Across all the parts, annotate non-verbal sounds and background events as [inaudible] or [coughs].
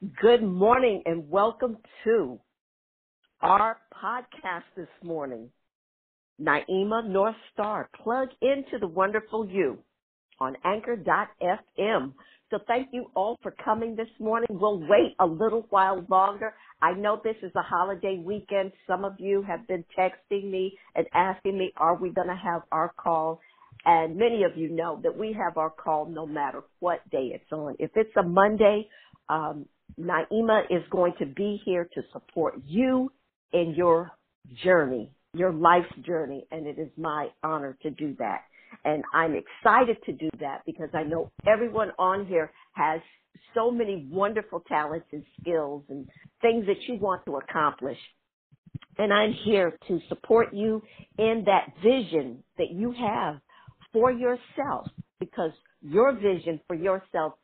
Good morning and welcome to our podcast this morning. Naima North Star, plug into the wonderful you on anchor.fm. So thank you all for coming this morning. We'll wait a little while longer. I know this is a holiday weekend. Some of you have been texting me and asking me, are we going to have our call? And many of you know that we have our call no matter what day it's on. If it's a Monday, um, Naima is going to be here to support you in your journey, your life's journey, and it is my honor to do that. And I'm excited to do that because I know everyone on here has so many wonderful talents and skills and things that you want to accomplish. And I'm here to support you in that vision that you have for yourself because your vision for yourself,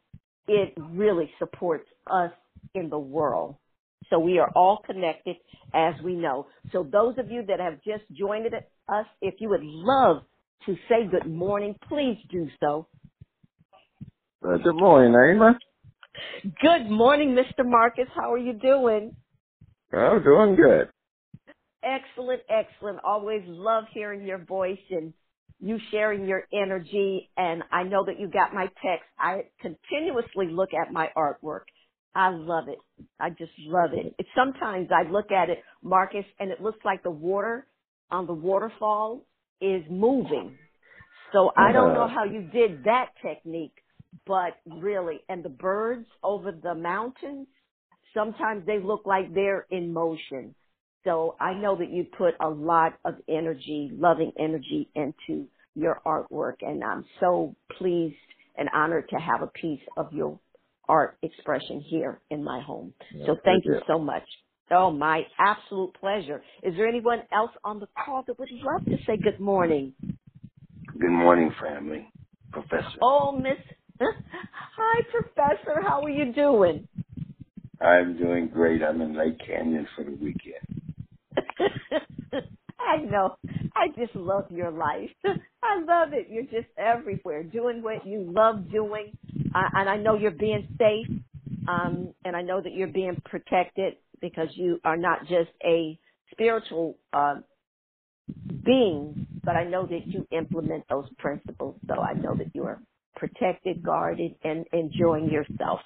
it really supports us in the world. So we are all connected as we know. So those of you that have just joined us, if you would love to say good morning, please do so. Uh, good morning, Naima. Good morning, Mr. Marcus. How are you doing? Oh, doing good. Excellent, excellent. Always love hearing your voice and you sharing your energy. And I know that you got my text. I continuously look at my artwork. I love it. I just love it. it. Sometimes I look at it, Marcus, and it looks like the water on the waterfall is moving. So I don't know uh-huh. how you did that technique, but really, and the birds over the mountains, sometimes they look like they're in motion. So I know that you put a lot of energy, loving energy into your artwork and I'm so pleased and honored to have a piece of your art expression here in my home. So thank you so much. Oh, my absolute pleasure. Is there anyone else on the call that would love to say good morning? Good morning, family. Professor. Oh, Miss. [laughs] Hi, Professor. How are you doing? I'm doing great. I'm in Lake Canyon for the weekend. [laughs] I know. I just love your life. [laughs] I love it. You're just everywhere, doing what you love doing, uh, and I know you're being safe. Um, and I know that you're being protected because you are not just a spiritual uh, being, but I know that you implement those principles. So I know that you are protected, guarded, and enjoying yourself.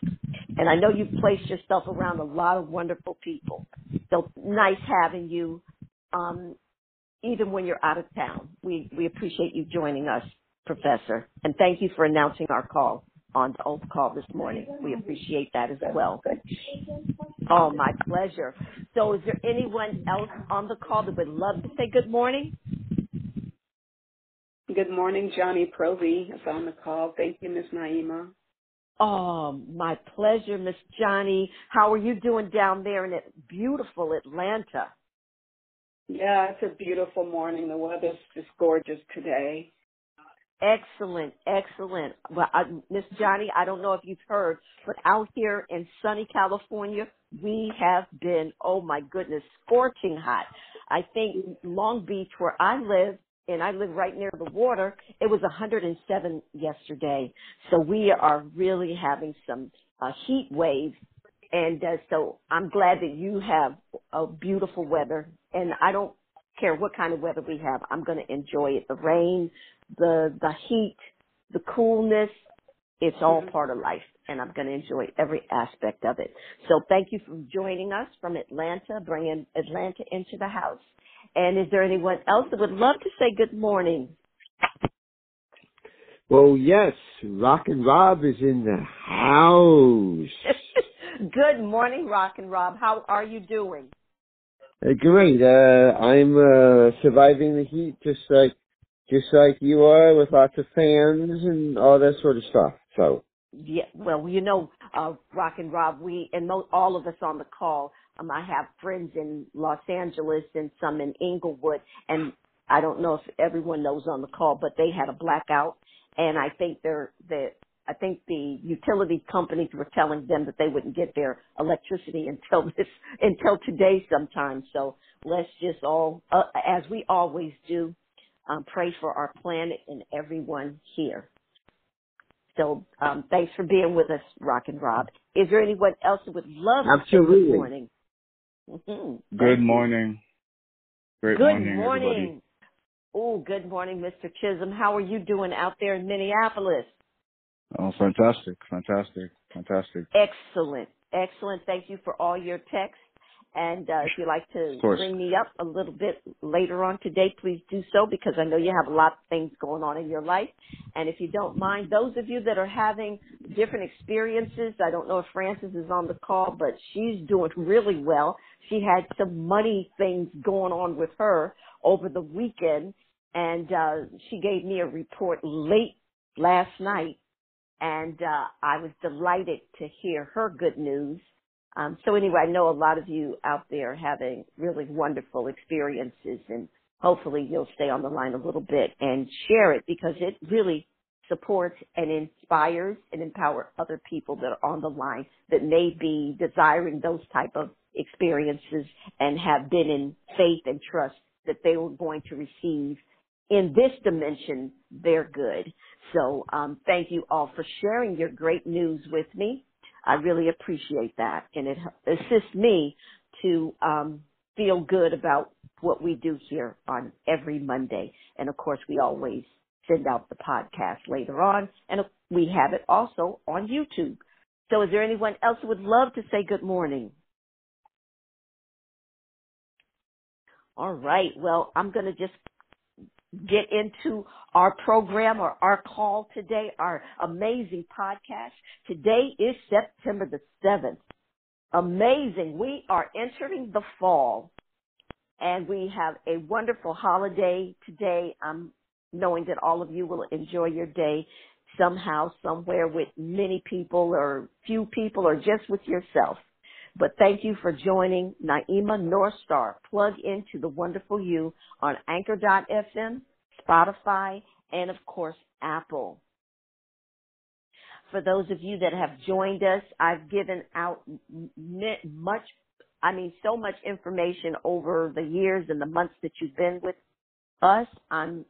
And I know you've placed yourself around a lot of wonderful people. So nice having you. Um, even when you're out of town. We, we appreciate you joining us, Professor. And thank you for announcing our call on the Oath Call this morning. We appreciate that as well. Oh, my pleasure. So is there anyone else on the call that would love to say good morning? Good morning, Johnny Provy is on the call. Thank you, Miss Naima. Oh, my pleasure, Miss Johnny. How are you doing down there in beautiful Atlanta? Yeah, it's a beautiful morning. The weather's just gorgeous today. Excellent, excellent. Well, Miss Johnny, I don't know if you've heard, but out here in sunny California, we have been, oh my goodness, scorching hot. I think Long Beach, where I live, and I live right near the water, it was 107 yesterday. So we are really having some uh, heat waves and uh, so I'm glad that you have a beautiful weather. And I don't care what kind of weather we have. I'm going to enjoy it. The rain, the the heat, the coolness. It's all mm-hmm. part of life, and I'm going to enjoy every aspect of it. So thank you for joining us from Atlanta, bringing Atlanta into the house. And is there anyone else that would love to say good morning? Well, yes, Rock and Rob is in the house. [laughs] Good morning, Rock and Rob. How are you doing? Uh, great. Uh, I'm uh, surviving the heat just like just like you are, with lots of fans and all that sort of stuff. So. Yeah, well, you know, uh, Rock and Rob, we and mo- all of us on the call. Um, I have friends in Los Angeles and some in Inglewood, and I don't know if everyone knows on the call, but they had a blackout, and I think they're that I think the utility companies were telling them that they wouldn't get their electricity [laughs] until this until today sometime. So let's just all, uh, as we always do, um, pray for our planet and everyone here. So um, thanks for being with us, Rock and Rob. Is there anyone else who would love Absolutely. to say good morning? Mm-hmm. Good morning. Great Good morning, morning. Oh, good morning, Mr. Chisholm. How are you doing out there in Minneapolis? Oh, fantastic, fantastic, fantastic. Excellent. Excellent. Thank you for all your texts. And uh, if you'd like to bring me up a little bit later on today, please do so because I know you have a lot of things going on in your life. And if you don't mind, those of you that are having different experiences, I don't know if Frances is on the call, but she's doing really well. She had some money things going on with her over the weekend and uh, she gave me a report late last night and uh, I was delighted to hear her good news. Um, so anyway, I know a lot of you out there having really wonderful experiences, and hopefully you'll stay on the line a little bit and share it because it really supports and inspires and empower other people that are on the line that may be desiring those type of experiences and have been in faith and trust that they were going to receive in this dimension their good. So um, thank you all for sharing your great news with me. I really appreciate that, and it assists me to um, feel good about what we do here on every Monday. And of course, we always send out the podcast later on, and we have it also on YouTube. So, is there anyone else who would love to say good morning? All right. Well, I'm going to just get into our program or our call today, our amazing podcast. Today is September the 7th. Amazing. We are entering the fall and we have a wonderful holiday today. I'm knowing that all of you will enjoy your day somehow, somewhere with many people or few people or just with yourself. But thank you for joining Naima Northstar. Plug into the wonderful you on anchor.fm, Spotify, and of course, Apple. For those of you that have joined us, I've given out much, I mean, so much information over the years and the months that you've been with us. I'm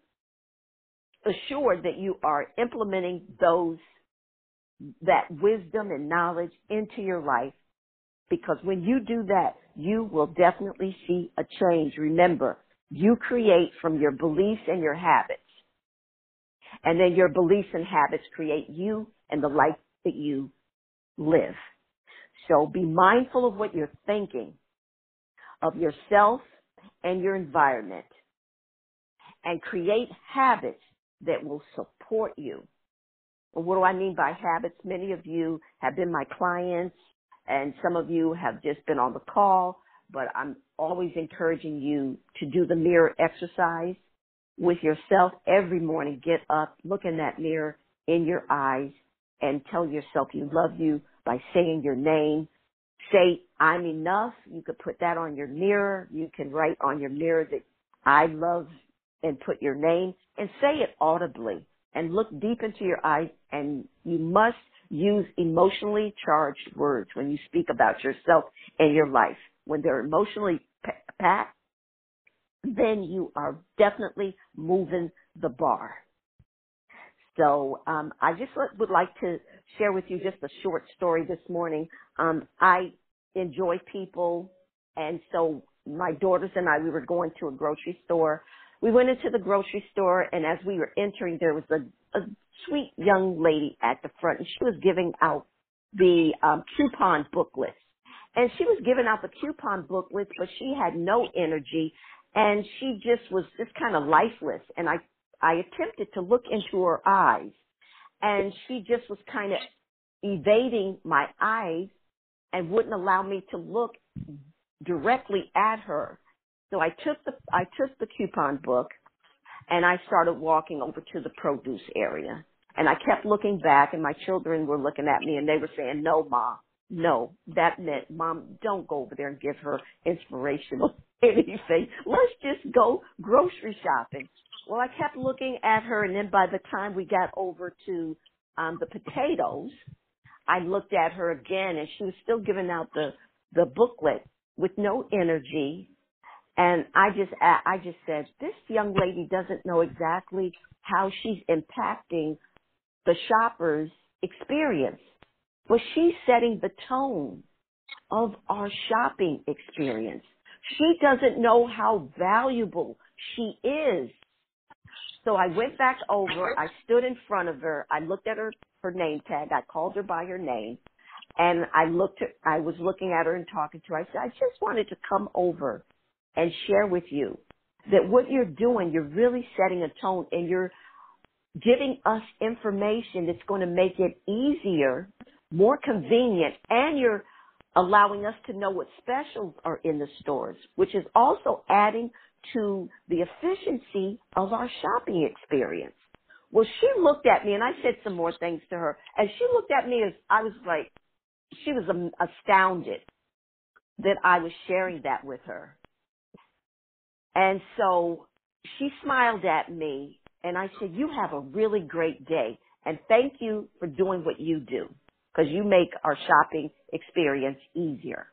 assured that you are implementing those, that wisdom and knowledge into your life because when you do that, you will definitely see a change. Remember, you create from your beliefs and your habits. And then your beliefs and habits create you and the life that you live. So be mindful of what you're thinking of yourself and your environment and create habits that will support you. Well, what do I mean by habits? Many of you have been my clients and some of you have just been on the call, but I'm always encouraging you to do the mirror exercise with yourself every morning. Get up, look in that mirror in your eyes and tell yourself you love you by saying your name. Say, I'm enough. You could put that on your mirror. You can write on your mirror that I love and put your name and say it audibly and look deep into your eyes and you must use emotionally charged words when you speak about yourself and your life. When they're emotionally packed, then you are definitely moving the bar. So um, I just would like to share with you just a short story this morning. Um, I enjoy people, and so my daughters and I we were going to a grocery store. We went into the grocery store, and as we were entering, there was a, a sweet young lady at the front, and she was giving out the um, coupon booklets. And she was giving out the coupon booklets, but she had no energy, and she just was just kind of lifeless. And I I attempted to look into her eyes, and she just was kind of evading my eyes and wouldn't allow me to look directly at her. So I took the I took the coupon book and I started walking over to the produce area. And I kept looking back and my children were looking at me and they were saying, no, mom, no. That meant, mom, don't go over there and give her inspirational [laughs] anything. Let's just go grocery shopping. Well, I kept looking at her and then by the time we got over to um, the potatoes, I looked at her again and she was still giving out the, the booklet with no energy. And I just, I just said, this young lady doesn't know exactly how she's impacting the shopper's experience. But she's setting the tone of our shopping experience. She doesn't know how valuable she is. So I went back over, I stood in front of her, I looked at her, her name tag, I called her by her name, and I looked I was looking at her and talking to her. I said, I just wanted to come over and share with you that what you're doing, you're really setting a tone and you're giving us information that's going to make it easier, more convenient, and you're allowing us to know what specials are in the stores, which is also adding to the efficiency of our shopping experience. Well, she looked at me and I said some more things to her and she looked at me as I was like, she was astounded that I was sharing that with her. And so she smiled at me and I said, you have a really great day and thank you for doing what you do because you make our shopping experience easier.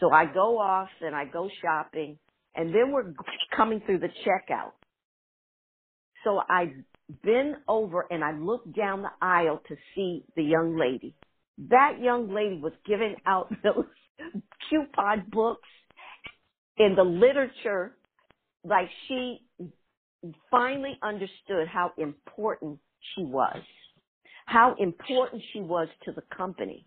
So I go off and I go shopping and then we're coming through the checkout. So I bend over and I look down the aisle to see the young lady. That young lady was giving out [laughs] those coupon books in the literature like she finally understood how important she was, how important she was to the company.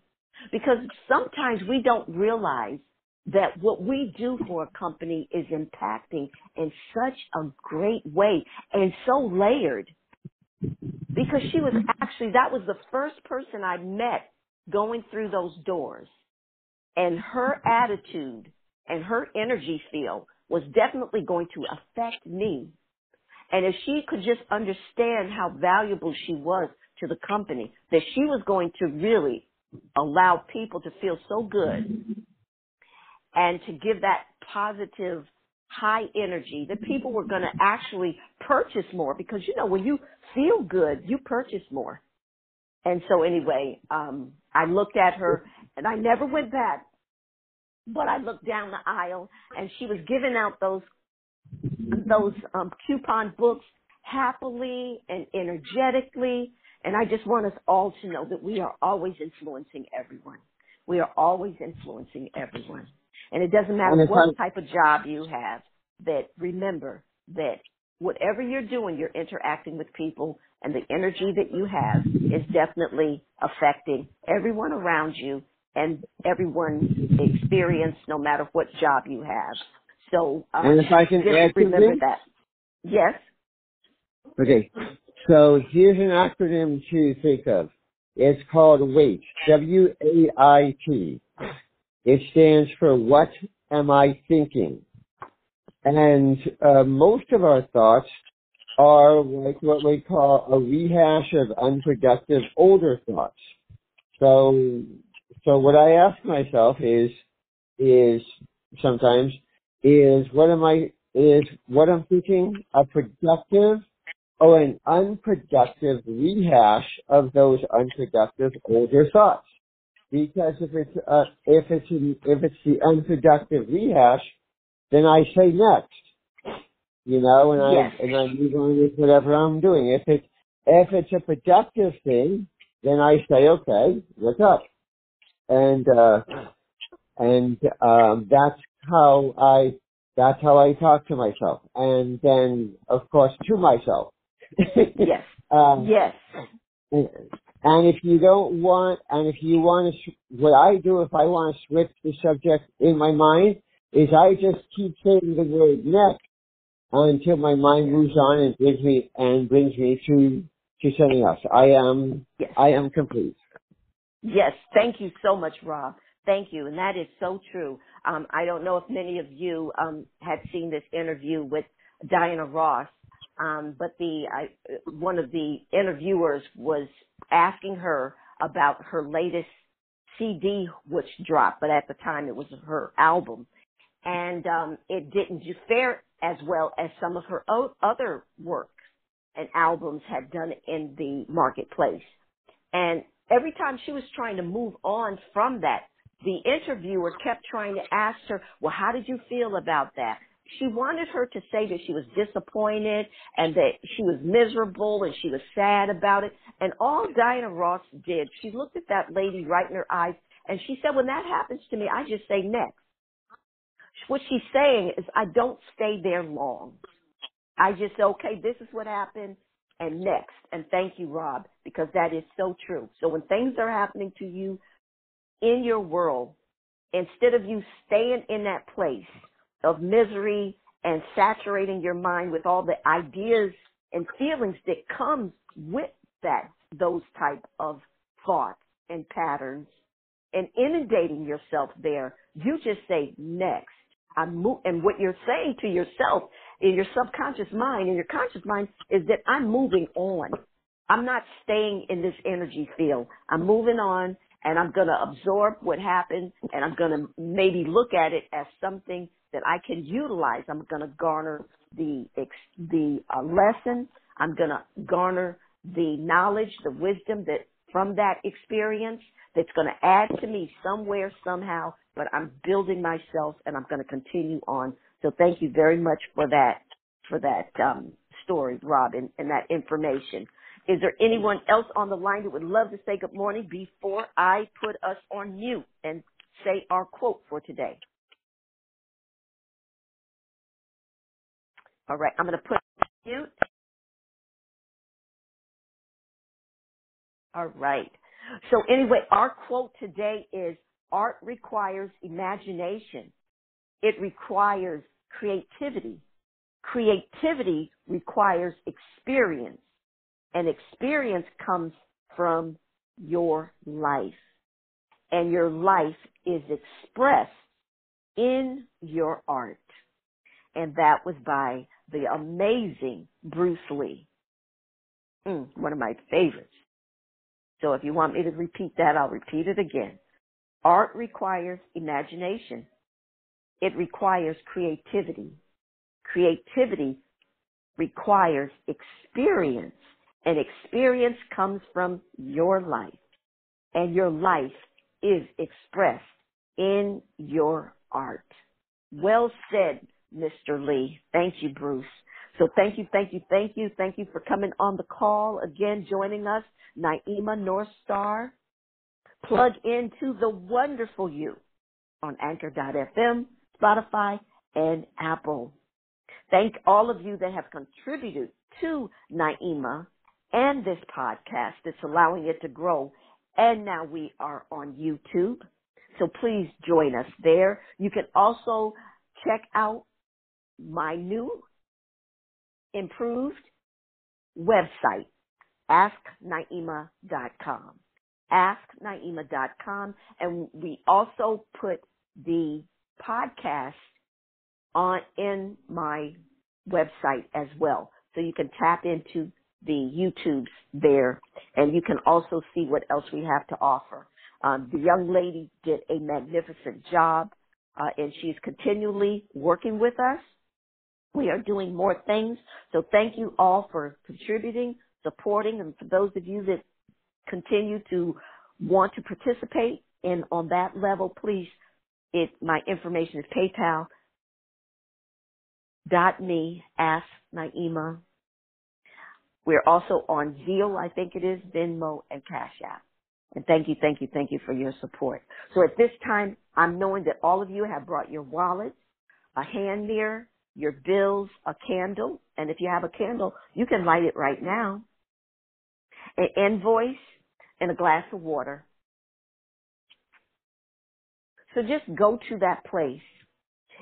Because sometimes we don't realize that what we do for a company is impacting in such a great way and so layered. Because she was actually, that was the first person I met going through those doors. And her attitude and her energy field was definitely going to affect me. And if she could just understand how valuable she was to the company, that she was going to really allow people to feel so good and to give that positive high energy that people were going to actually purchase more. Because you know when you feel good you purchase more. And so anyway um i looked at her and i never went back. But i looked down the aisle and she was giving out those those um coupon books happily and energetically. And i just want us all to know that we are always influencing everyone. We are always influencing everyone. And it doesn't matter what type of job you have, that remember that whatever you're doing, you're interacting with people and the energy that you have is definitely affecting everyone around you and everyone's experience no matter what job you have. So, um, and if I can add remember that. Yes. Okay. So here's an acronym to think of. It's called WAIT. W-A-I-T. It stands for what am I thinking? And uh, most of our thoughts are like what we call a rehash of unproductive older thoughts. So, so what I ask myself is, is sometimes, is what am I, is what I'm thinking a productive or an unproductive rehash of those unproductive older thoughts? Because if it's uh, if it's if it's the unproductive rehash, then I say next, you know, and yes. I and I move on with whatever I'm doing. If it's if it's a productive thing, then I say, okay, what's up? And uh, and um, that's how I that's how I talk to myself, and then of course to myself. yes. [laughs] um, yes. And if you don't want, and if you want to, what I do if I want to switch the subject in my mind is I just keep saying the word next until my mind moves on and brings me and brings me to to something else. I am yes. I am complete. Yes, thank you so much, Rob. Thank you, and that is so true. Um, I don't know if many of you um, had seen this interview with Diana Ross, um, but the I, one of the interviewers was asking her about her latest CD, which dropped, but at the time it was her album, and um, it didn't fare as well as some of her o- other works and albums had done in the marketplace. And every time she was trying to move on from that, the interviewer kept trying to ask her, well, how did you feel about that? she wanted her to say that she was disappointed and that she was miserable and she was sad about it. And all Diana Ross did, she looked at that lady right in her eyes and she said, when that happens to me, I just say next. What she's saying is I don't stay there long. I just say, okay, this is what happened and next. And thank you, Rob, because that is so true. So when things are happening to you in your world, instead of you staying in that place of misery and saturating your mind with all the ideas and feelings that comes with that, those type of thoughts and patterns and inundating yourself there, you just say next. I'm mo- and what you're saying to yourself in your subconscious mind and your conscious mind is that I'm moving on. I'm not staying in this energy field. I'm moving on and I'm going to absorb what happened and I'm going to maybe look at it as something that I can utilize. I'm going to garner the, the uh, lesson. I'm going to garner the knowledge, the wisdom that from that experience that's going to add to me somewhere, somehow, but I'm building myself and I'm going to continue on. So thank you very much for that, for that, um, story, Rob, and, and that information. Is there anyone else on the line that would love to say good morning before I put us on mute and say our quote for today? All right, I'm going to put mute. All right. So anyway, our quote today is art requires imagination. It requires creativity. Creativity requires experience and experience comes from your life. And your life is expressed in your art. And that was by the amazing Bruce Lee. Mm, one of my favorites. So if you want me to repeat that, I'll repeat it again. Art requires imagination. It requires creativity. Creativity requires experience and experience comes from your life. And your life is expressed in your art. Well said, Mr. Lee. Thank you, Bruce. So thank you, thank you, thank you, thank you for coming on the call again, joining us, Naima North Star. Plug into the wonderful you on Anchor.fm, Spotify, and Apple. Thank all of you that have contributed to Naima and this podcast that's allowing it to grow. And now we are on YouTube. So please join us there. You can also check out my new improved website, asknaima.com. Asknaima.com. And we also put the podcast on in my website as well. So you can tap into the YouTubes there, and you can also see what else we have to offer. Um, the young lady did a magnificent job, uh, and she's continually working with us. We are doing more things, so thank you all for contributing, supporting, and for those of you that continue to want to participate and on that level, please. It my information is PayPal dot me ask Naima we're also on Zelle, I think it is, Venmo, and Cash App. And thank you, thank you, thank you for your support. So at this time, I'm knowing that all of you have brought your wallets, a hand mirror, your bills, a candle, and if you have a candle, you can light it right now, an invoice, and a glass of water. So just go to that place.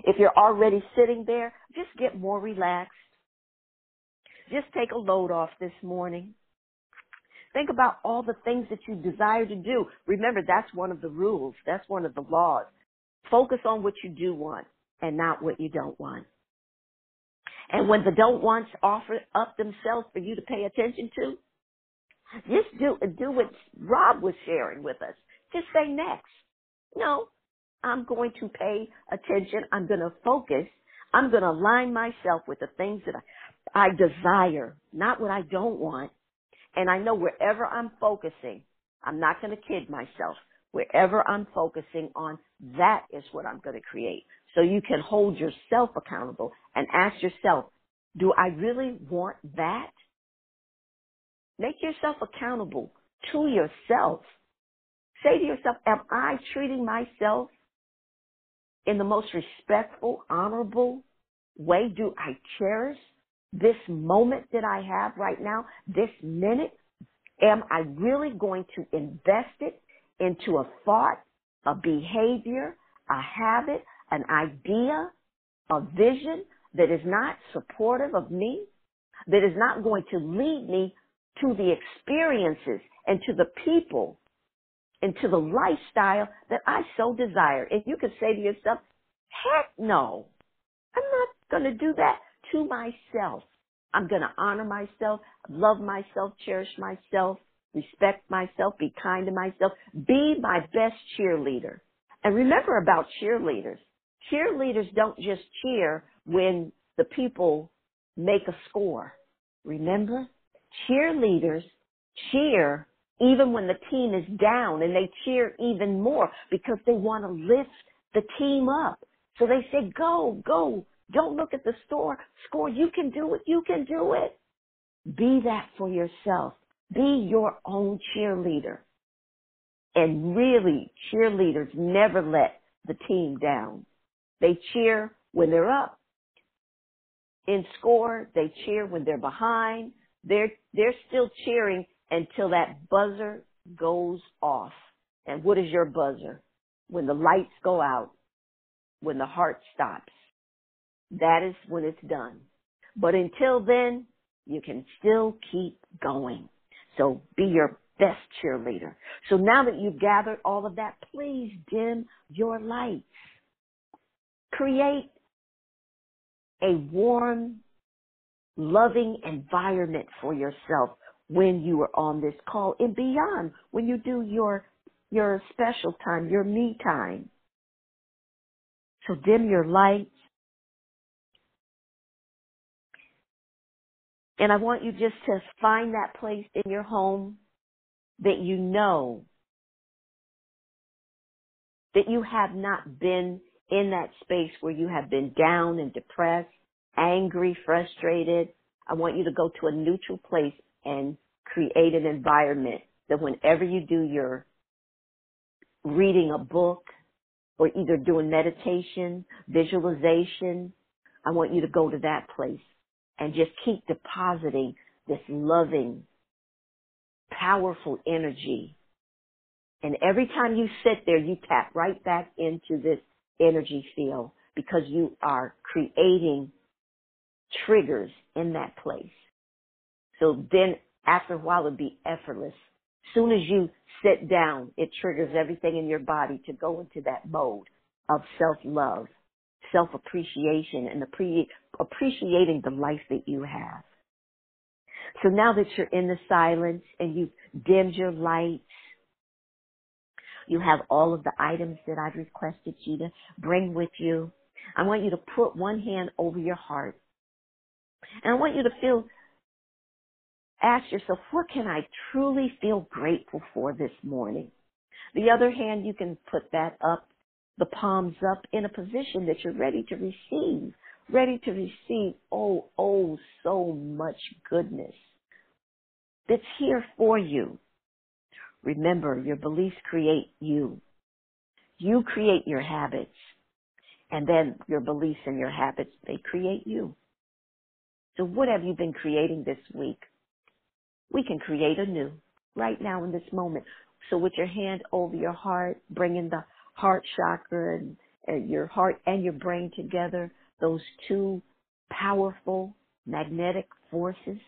If you're already sitting there, just get more relaxed just take a load off this morning. Think about all the things that you desire to do. Remember, that's one of the rules. That's one of the laws. Focus on what you do want and not what you don't want. And when the don't wants offer up themselves for you to pay attention to, just do, do what Rob was sharing with us. Just say next. No, I'm going to pay attention. I'm going to focus. I'm going to align myself with the things that I, desire, not what I don't want. And I know wherever I'm focusing, I'm not going to kid myself. Wherever I'm focusing on, that is what I'm going to create. So you can hold yourself accountable and ask yourself, do I really want that? Make yourself accountable to yourself. Say to yourself, am I treating myself in the most respectful, honorable way? Do I cherish this moment that I have right now, this minute? Am I really going to invest it into a thought, a behavior, a habit, an idea, a vision that is not supportive of me, that is not going to lead me to the experiences and to the people and to the lifestyle that I so desire. And you can say to yourself, heck no, I'm not going to do that to myself. I'm going to honor myself, love myself, cherish myself, respect myself, be kind to myself, be my best cheerleader. And remember about cheerleaders. Cheerleaders don't just cheer when the people make a score. Remember? Cheerleaders cheer even when the team is down and they cheer even more because they want to lift the team up. So they say, go, go. Don't look at the store score. You can do it. You can do it. Be that for yourself. Be your own cheerleader. And really, cheerleaders never let the team down. They cheer when they're up. In score, they cheer when they're behind. They're, they're still cheering until that buzzer goes off. And what is your buzzer? When the lights go out, when the heart stops. That is when it's done. But until then, you can still keep going. So be your best cheerleader. So now that you've gathered all of that, please dim your lights. Create a warm, loving environment for yourself when you are on this call and beyond when you do your your special time, your me time. So dim your lights. And I want you just to find that place in your home that you know that you have not been in that space where you have been down and depressed, angry, frustrated. I want you to go to a neutral place and create an environment that whenever you do your reading a book or either doing meditation, visualization, I want you to go to that place and just keep depositing this loving, powerful energy. And every time you sit there, you tap right back into this energy field because you are creating triggers in that place. So then after a while it'll be effortless. Soon as you sit down, it triggers everything in your body to go into that mode of self-love, self-appreciation, and appre- appreciating the life that you have. So now that you're in the silence and you've dimmed your lights, you have all of the items that I've requested you to bring with you. I want you to put one hand over your heart. And I want you to feel ask yourself, what can I truly feel grateful for this morning? The other hand, you can put that up, the palms up in a position that you're ready to receive, ready to receive, oh, oh, so much goodness that's here for you. Remember, your beliefs create you. You create your habits. And then your beliefs and your habits, they create you. So what have you been creating this week? we can create anew right now in this moment. So with your hand over your heart, bringing the heart chakra and, and your heart and your brain together, those two powerful magnetic forces,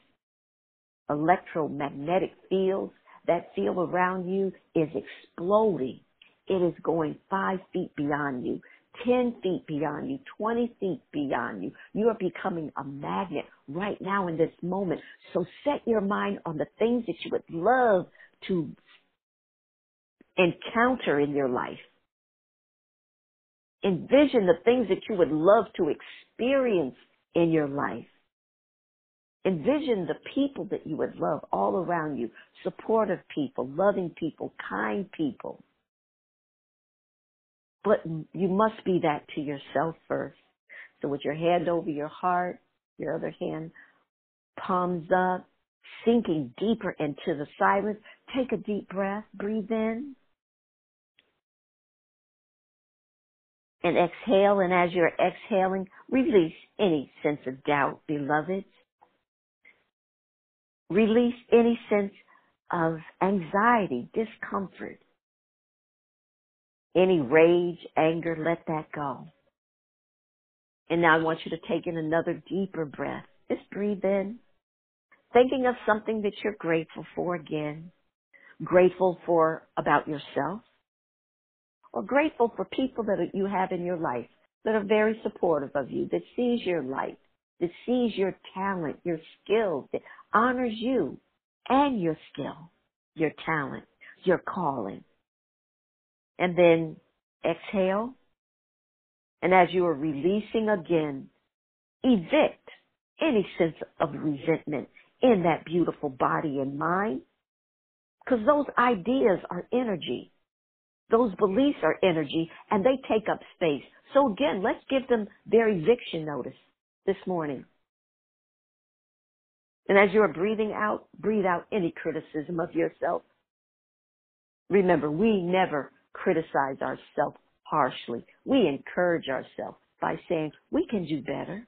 electromagnetic fields, that field around you is exploding. It is going five feet beyond you. 10 feet beyond you, 20 feet beyond you. You are becoming a magnet right now in this moment. So set your mind on the things that you would love to encounter in your life. Envision the things that you would love to experience in your life. Envision the people that you would love all around you, supportive people, loving people, kind people. But you must be that to yourself first. So with your hand over your heart, your other hand palms up, sinking deeper into the silence, take a deep breath, breathe in. And exhale, and as you're exhaling, release any sense of doubt, beloveds. Release any sense of anxiety, discomfort. Any rage, anger, let that go. And now I want you to take in another deeper breath. Just breathe in. Thinking of something that you're grateful for again. Grateful for about yourself. Or grateful for people that you have in your life that are very supportive of you, that sees your light, that sees your talent, your skills, that honors you and your skill, your talent, your calling. And then exhale. And as you are releasing again, evict any sense of resentment in that beautiful body and mind. Because those ideas are energy. Those beliefs are energy and they take up space. So again, let's give them their eviction notice this morning. And as you are breathing out, breathe out any criticism of yourself. Remember, we never criticize ourselves harshly. We encourage ourselves by saying, we can do better.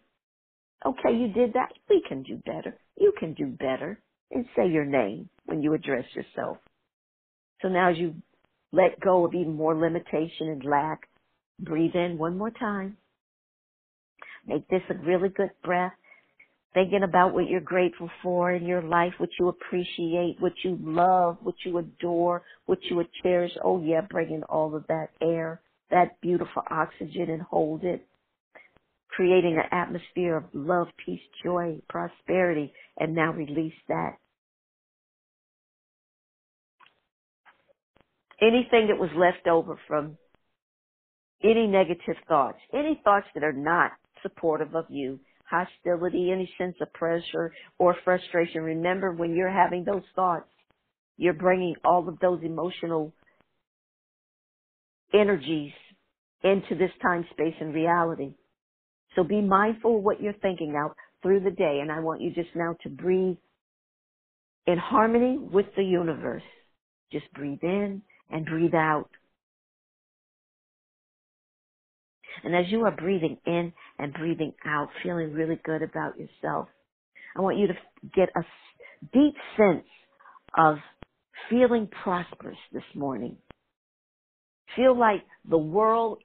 Okay, you did that. We can do better. You can do better. And say your name when you address yourself. So now as you let go of even more limitation and lack, breathe in one more time. Make this a really good breath thinking about what you're grateful for in your life, what you appreciate, what you love, what you adore, what you would cherish. Oh yeah, bring in all of that air, that beautiful oxygen and hold it. Creating an atmosphere of love, peace, joy, prosperity, and now release that. Anything that was left over from any negative thoughts, any thoughts that are not supportive of you, hostility, any sense of pressure or frustration. Remember when you're having those thoughts, you're bringing all of those emotional energies into this time, space, and reality. So be mindful of what you're thinking out through the day. And I want you just now to breathe in harmony with the universe. Just breathe in and breathe out. And as you are breathing in and breathing out, feeling really good about yourself, I want you to get a deep sense of feeling prosperous this morning. Feel like the world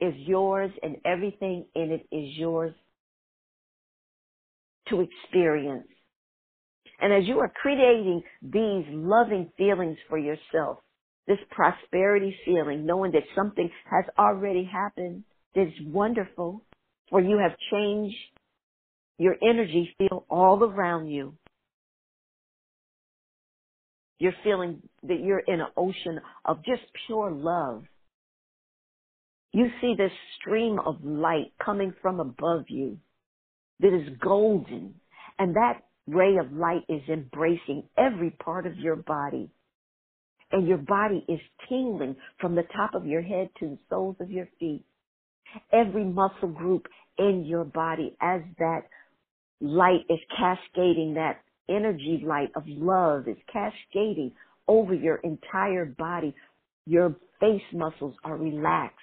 is yours and everything in it is yours to experience. And as you are creating these loving feelings for yourself, this prosperity feeling, knowing that something has already happened that's wonderful, for you have changed your energy field all around you. You're feeling that you're in an ocean of just pure love. You see this stream of light coming from above you that is golden. And that ray of light is embracing every part of your body and your body is tingling from the top of your head to the soles of your feet. Every muscle group in your body as that light is cascading, that energy light of love is cascading over your entire body. Your face muscles are relaxed.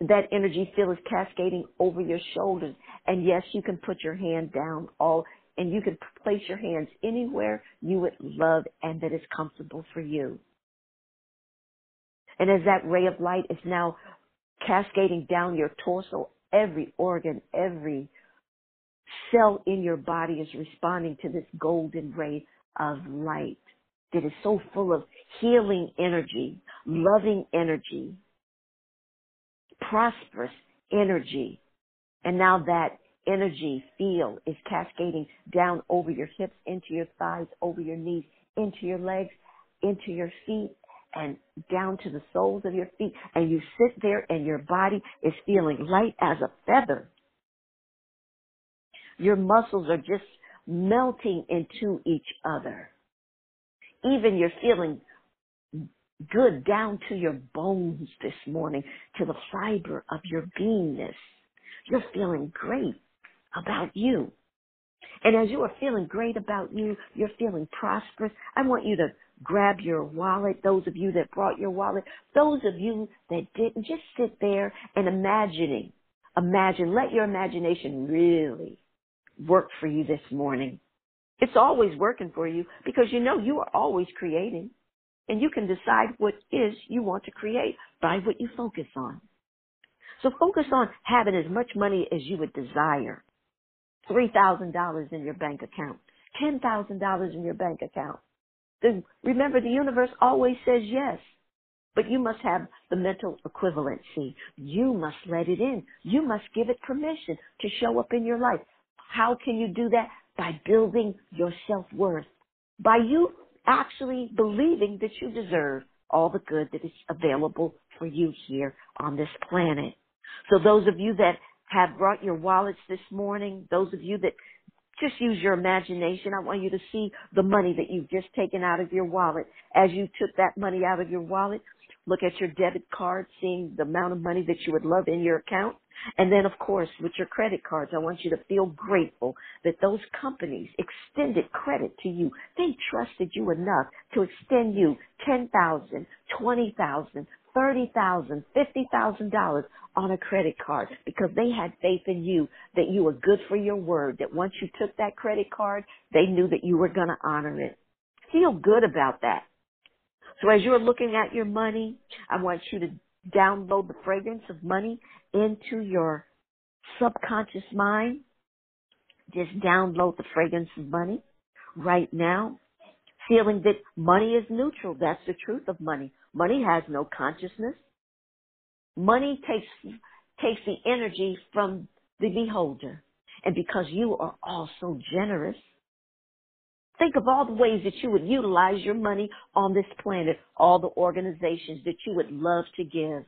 That energy field is cascading over your shoulders. And yes, you can put your hand down all and you can place your hands anywhere you would love and that is comfortable for you. And as that ray of light is now cascading down your torso, every organ, every cell in your body is responding to this golden ray of light that is so full of healing energy, loving energy, prosperous energy. And now that energy feel is cascading down over your hips, into your thighs, over your knees, into your legs, into your feet, and down to the soles of your feet. And you sit there and your body is feeling light as a feather. Your muscles are just melting into each other. Even you're feeling good down to your bones this morning, to the fiber of your beingness. You're feeling great about you. And as you are feeling great about you, you're feeling prosperous. I want you to grab your wallet. Those of you that brought your wallet, those of you that didn't, just sit there and imagining. Imagine, let your imagination really work for you this morning. It's always working for you because you know you are always creating and you can decide what is you want to create by what you focus on. So focus on having as much money as you would desire. $3,000 in your bank account, $10,000 in your bank account. The, remember, the universe always says yes, but you must have the mental equivalency. You must let it in. You must give it permission to show up in your life. How can you do that? By building your self-worth. By you actually believing that you deserve all the good that is available for you here on this planet. So those of you that have brought your wallets this morning, those of you that just use your imagination. I want you to see the money that you've just taken out of your wallet. As you took that money out of your wallet, look at your debit card, seeing the amount of money that you would love in your account. And then, of course, with your credit cards, I want you to feel grateful that those companies extended credit to you. They trusted you enough to extend you ten thousand, twenty thousand, thirty thousand, fifty thousand dollars on a credit card because they had faith in you that you were good for your word, that once you took that credit card, they knew that you were going to honor it. Feel good about that. So as you're looking at your money, I want you to download the fragrance of money into your subconscious mind. Just download the fragrance of money right now. Feeling that money is neutral. That's the truth of money. Money has no consciousness. Money takes, takes the energy from the beholder. And because you are all so generous, think of all the ways that you would utilize your money on this planet, all the organizations that you would love to give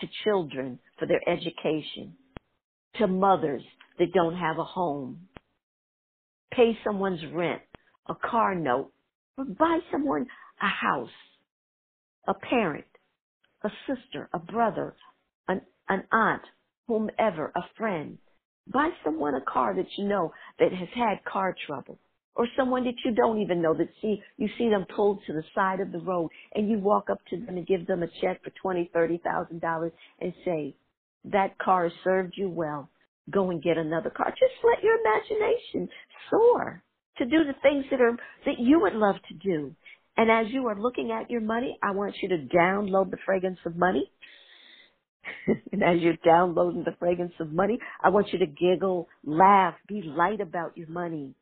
to children for their education, to mothers that don't have a home, pay someone's rent, a car note, or buy someone a house, a parent, a sister, a brother, an, an aunt, whomever, a friend. Buy someone a car that you know that has had car trouble. Or someone that you don't even know that see you see them pulled to the side of the road and you walk up to them and give them a check for twenty, thirty thousand dollars and say, That car served you well. Go and get another car. Just let your imagination soar to do the things that are that you would love to do. And as you are looking at your money, I want you to download the fragrance of money. [laughs] and as you're downloading the fragrance of money, I want you to giggle, laugh, be light about your money.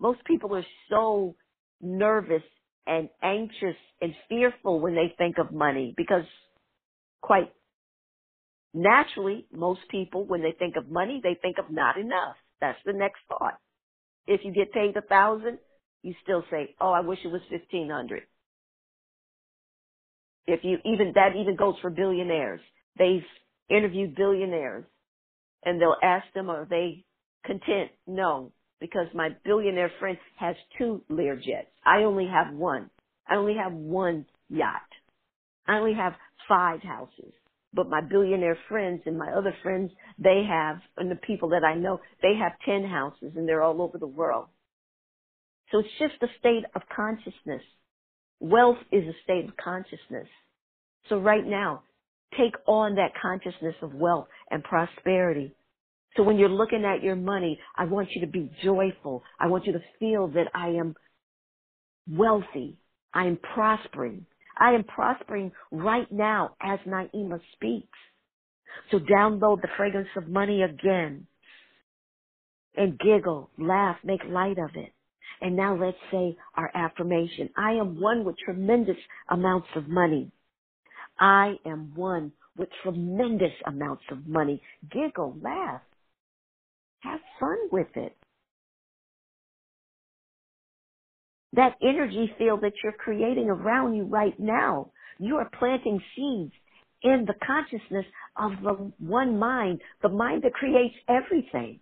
Most people are so nervous and anxious and fearful when they think of money because quite naturally, most people, when they think of money, they think of not enough. That's the next thought. If you get paid a thousand, you still say, "Oh, I wish it was fifteen hundred. If you even that even goes for billionaires. They've interviewed billionaires, and they'll ask them, "Are they content?" No, because my billionaire friend has two Learjets. I only have one. I only have one yacht. I only have five houses. But my billionaire friends and my other friends, they have, and the people that I know, they have 10 houses and they're all over the world. So it's just a state of consciousness. Wealth is a state of consciousness. So right now, take on that consciousness of wealth and prosperity. So when you're looking at your money, I want you to be joyful. I want you to feel that I am wealthy. I am prospering. I am prospering right now as Naimah speaks. So download the fragrance of money again and giggle, laugh, make light of it. And now let's say our affirmation. I am one with tremendous amounts of money. I am one with tremendous amounts of money. Giggle, laugh. Have fun with it. That energy field that you're creating around you right now, you are planting seeds in the consciousness of the one mind, the mind that creates everything.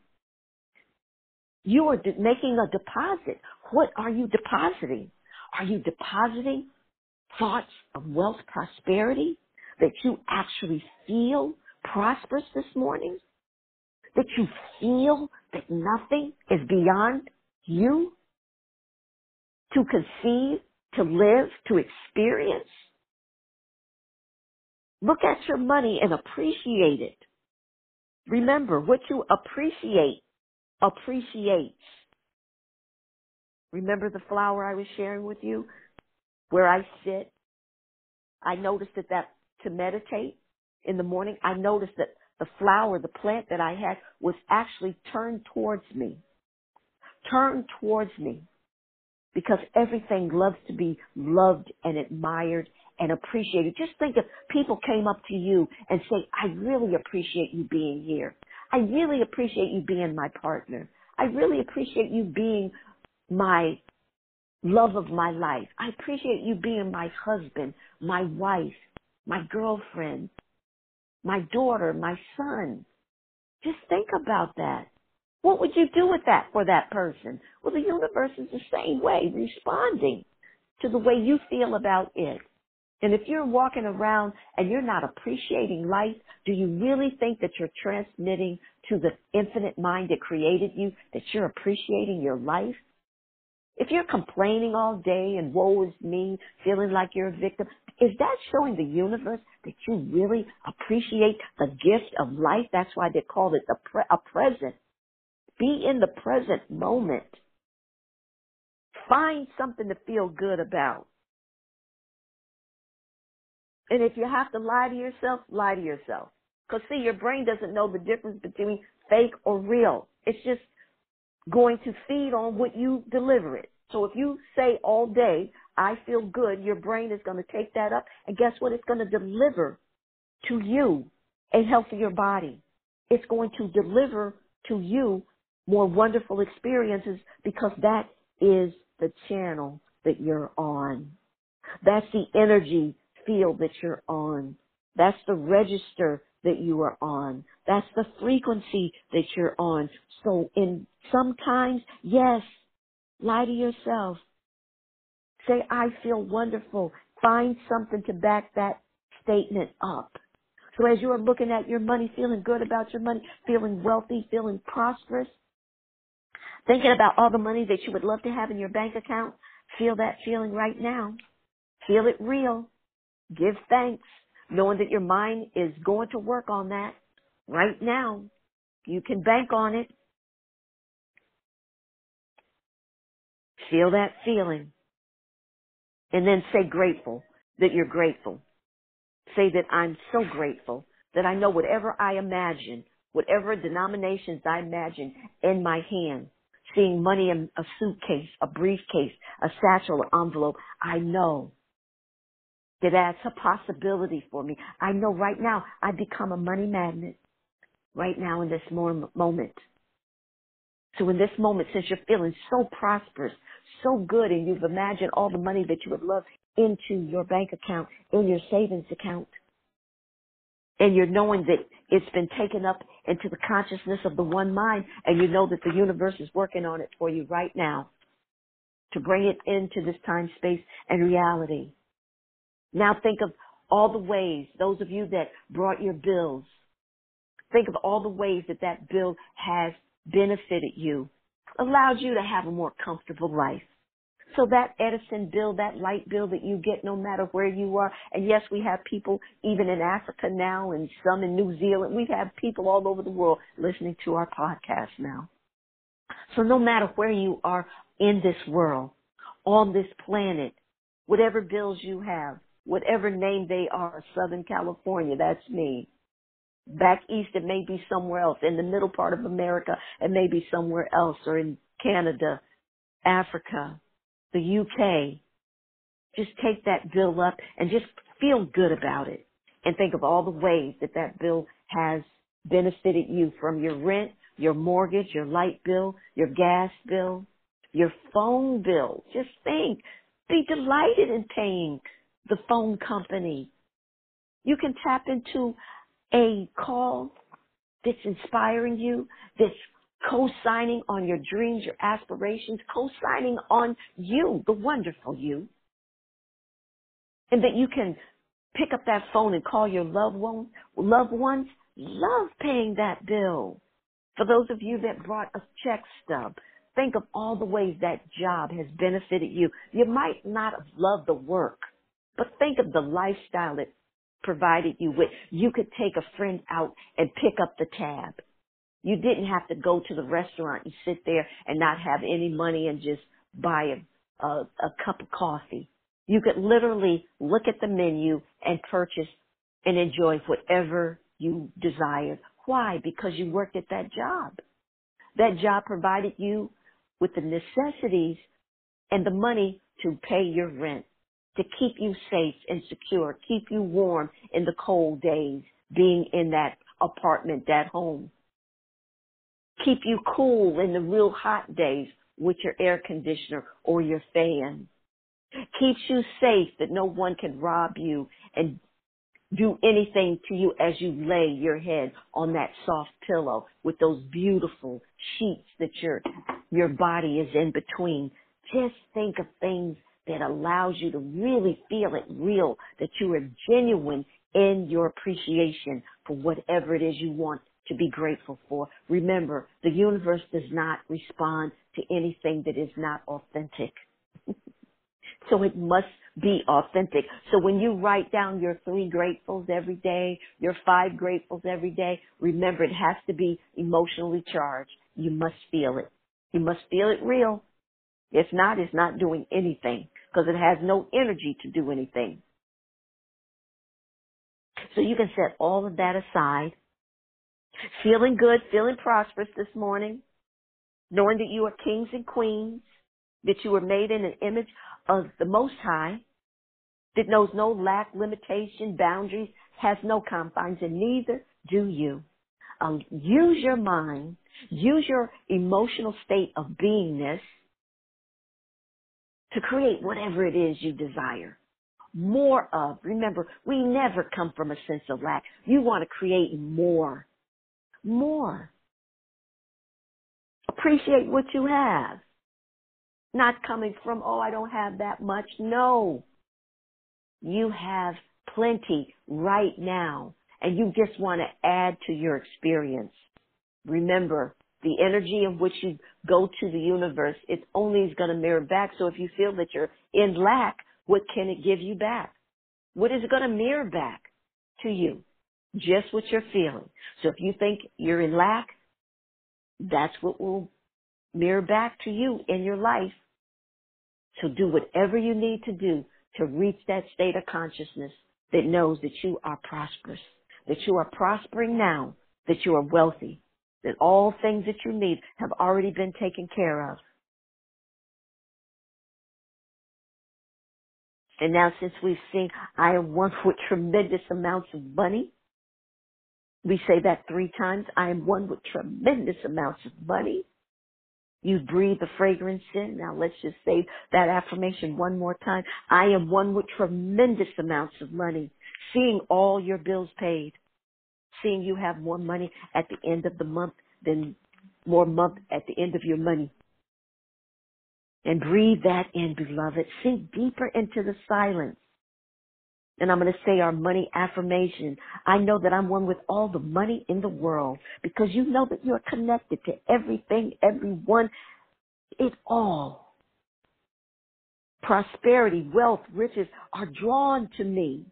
You are making a deposit. What are you depositing? Are you depositing thoughts of wealth, prosperity, that you actually feel prosperous this morning, that you feel that nothing is beyond you to conceive, to live, to experience. Look at your money and appreciate it. Remember, what you appreciate appreciates. Remember the flower I was sharing with you? Where I sit, I noticed that that to meditate in the morning, I noticed that the flower, the plant that I had was actually turned towards me. Turned towards me. Because everything loves to be loved and admired and appreciated. Just think if people came up to you and say, I really appreciate you being here. I really appreciate you being my partner. I really appreciate you being my love of my life. I appreciate you being my husband, my wife, my girlfriend, my daughter, my son. Just think about that. What would you do with that for that person? Well, the universe is the same way, responding to the way you feel about it. And if you're walking around and you're not appreciating life, do you really think that you're transmitting to the infinite mind that created you that you're appreciating your life? If you're complaining all day and woe is me, feeling like you're a victim, is that showing the universe that you really appreciate the gift of life? That's why they call it the pre- a present. Be in the present moment. Find something to feel good about. And if you have to lie to yourself, lie to yourself. Cause see, your brain doesn't know the difference between fake or real. It's just going to feed on what you deliver it. So if you say all day, I feel good, your brain is going to take that up and guess what? It's going to deliver to you a healthier body. It's going to deliver to you more wonderful experiences because that is the channel that you're on. That's the energy field that you're on. That's the register that you are on. That's the frequency that you're on. So in sometimes, yes, lie to yourself. Say, I feel wonderful. Find something to back that statement up. So as you are looking at your money, feeling good about your money, feeling wealthy, feeling prosperous, thinking about all the money that you would love to have in your bank account, feel that feeling right now. Feel it real. Give thanks, knowing that your mind is going to work on that right now. You can bank on it. Feel that feeling. And then say grateful that you're grateful. Say that I'm so grateful that I know whatever I imagine, whatever denominations I imagine in my hand, seeing money in a suitcase, a briefcase, a satchel, an envelope, I know that that's a possibility for me. I know right now I become a money magnet right now in this moment. So in this moment, since you're feeling so prosperous, so good, and you've imagined all the money that you would love into your bank account, in your savings account, and you're knowing that it's been taken up into the consciousness of the one mind, and you know that the universe is working on it for you right now to bring it into this time, space, and reality. Now think of all the ways, those of you that brought your bills, think of all the ways that that bill has benefited you, allowed you to have a more comfortable life. So that Edison bill, that light bill that you get no matter where you are, and yes, we have people even in Africa now and some in New Zealand. We have people all over the world listening to our podcast now. So no matter where you are in this world, on this planet, whatever bills you have, whatever name they are, Southern California, that's me. Back east, it may be somewhere else. In the middle part of America, it may be somewhere else, or in Canada, Africa, the UK. Just take that bill up and just feel good about it. And think of all the ways that that bill has benefited you from your rent, your mortgage, your light bill, your gas bill, your phone bill. Just think. Be delighted in paying the phone company. You can tap into a call that's inspiring you, that's co-signing on your dreams, your aspirations, co-signing on you, the wonderful you. and that you can pick up that phone and call your loved one, loved ones, love paying that bill. For those of you that brought a check stub, think of all the ways that job has benefited you. You might not have loved the work, but think of the lifestyle it provided you with. You could take a friend out and pick up the tab. You didn't have to go to the restaurant and sit there and not have any money and just buy a, a, a cup of coffee. You could literally look at the menu and purchase and enjoy whatever you desired. Why? Because you worked at that job. That job provided you with the necessities and the money to pay your rent, to keep you safe and secure, keep you warm in the cold days, being in that apartment, that home. Keep you cool in the real hot days with your air conditioner or your fan. Keeps you safe that no one can rob you and do anything to you as you lay your head on that soft pillow with those beautiful sheets that your your body is in between. Just think of things that allows you to really feel it real, that you are genuine in your appreciation for whatever it is you want to be grateful for. Remember, the universe does not respond to anything that is not authentic. [laughs] so it must be authentic. So when you write down your three gratefuls every day, your five gratefuls every day, remember it has to be emotionally charged. You must feel it. You must feel it real. If not, it's not doing anything because it has no energy to do anything. So you can set all of that aside. Feeling good, feeling prosperous this morning, knowing that you are kings and queens, that you were made in an image of the Most High, that knows no lack, limitation, boundaries, has no confines, and neither do you. Um, use your mind, use your emotional state of beingness to create whatever it is you desire. More of. Remember, we never come from a sense of lack. You want to create more. More. Appreciate what you have. Not coming from, oh, I don't have that much. No. You have plenty right now and you just want to add to your experience. Remember, the energy of which you go to the universe, it only is going to mirror back. So if you feel that you're in lack, what can it give you back? What is it going to mirror back to you? Just what you're feeling. So if you think you're in lack, that's what will mirror back to you in your life. So do whatever you need to do to reach that state of consciousness that knows that you are prosperous, that you are prospering now, that you are wealthy, that all things that you need have already been taken care of. And now since we've seen I am one [laughs] with tremendous amounts of money, we say that three times. I am one with tremendous amounts of money. You breathe the fragrance in. Now let's just say that affirmation one more time. I am one with tremendous amounts of money. Seeing all your bills paid. Seeing you have more money at the end of the month than more month at the end of your money. And breathe that in, beloved. Sink deeper into the silence. And I'm going to say our money affirmation. I know that I'm one with all the money in the world because you know that you're connected to everything, everyone, it all. Prosperity, wealth, riches are drawn to me.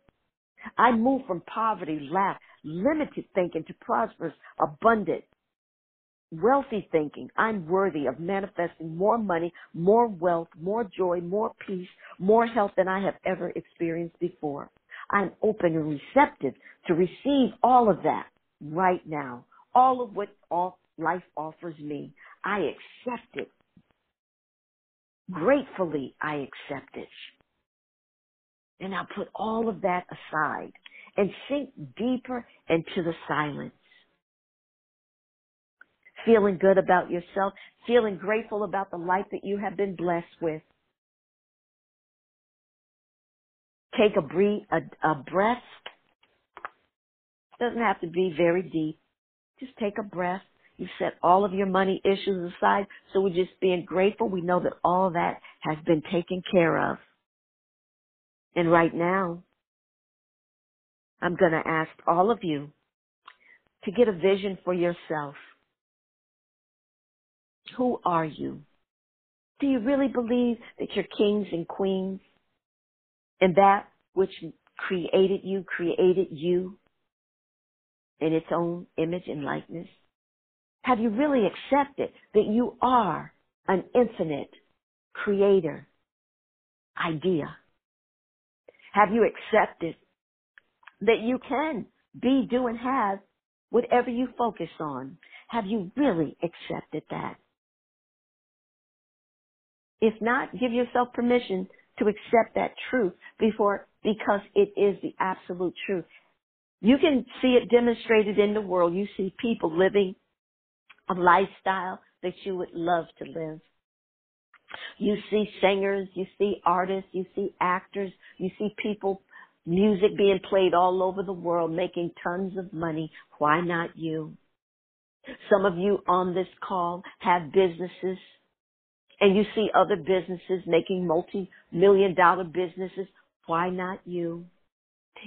I move from poverty, lack, limited thinking to prosperous, abundant, wealthy thinking. I'm worthy of manifesting more money, more wealth, more joy, more peace, more health than I have ever experienced before. I'm open and receptive to receive all of that right now. All of what all life offers me. I accept it. Gratefully, I accept it. And I'll put all of that aside and sink deeper into the silence feeling good about yourself, feeling grateful about the life that you have been blessed with. Take a breathe, a, a breath. Doesn't have to be very deep. Just take a breath. You've set all of your money issues aside, so we're just being grateful. We know that all that has been taken care of. And right now, I'm going to ask all of you to get a vision for yourself. Who are you? Do you really believe that you're kings and queens and that which created you created you in its own image and likeness? Have you really accepted that you are an infinite creator idea? Have you accepted that you can be, do, and have whatever you focus on? Have you really accepted that? If not, give yourself permission to accept that truth before, because it is the absolute truth. You can see it demonstrated in the world. You see people living a lifestyle that you would love to live. You see singers, you see artists, you see actors, you see people, music being played all over the world, making tons of money. Why not you? Some of you on this call have businesses and you see other businesses making multi-million dollar businesses. Why not you?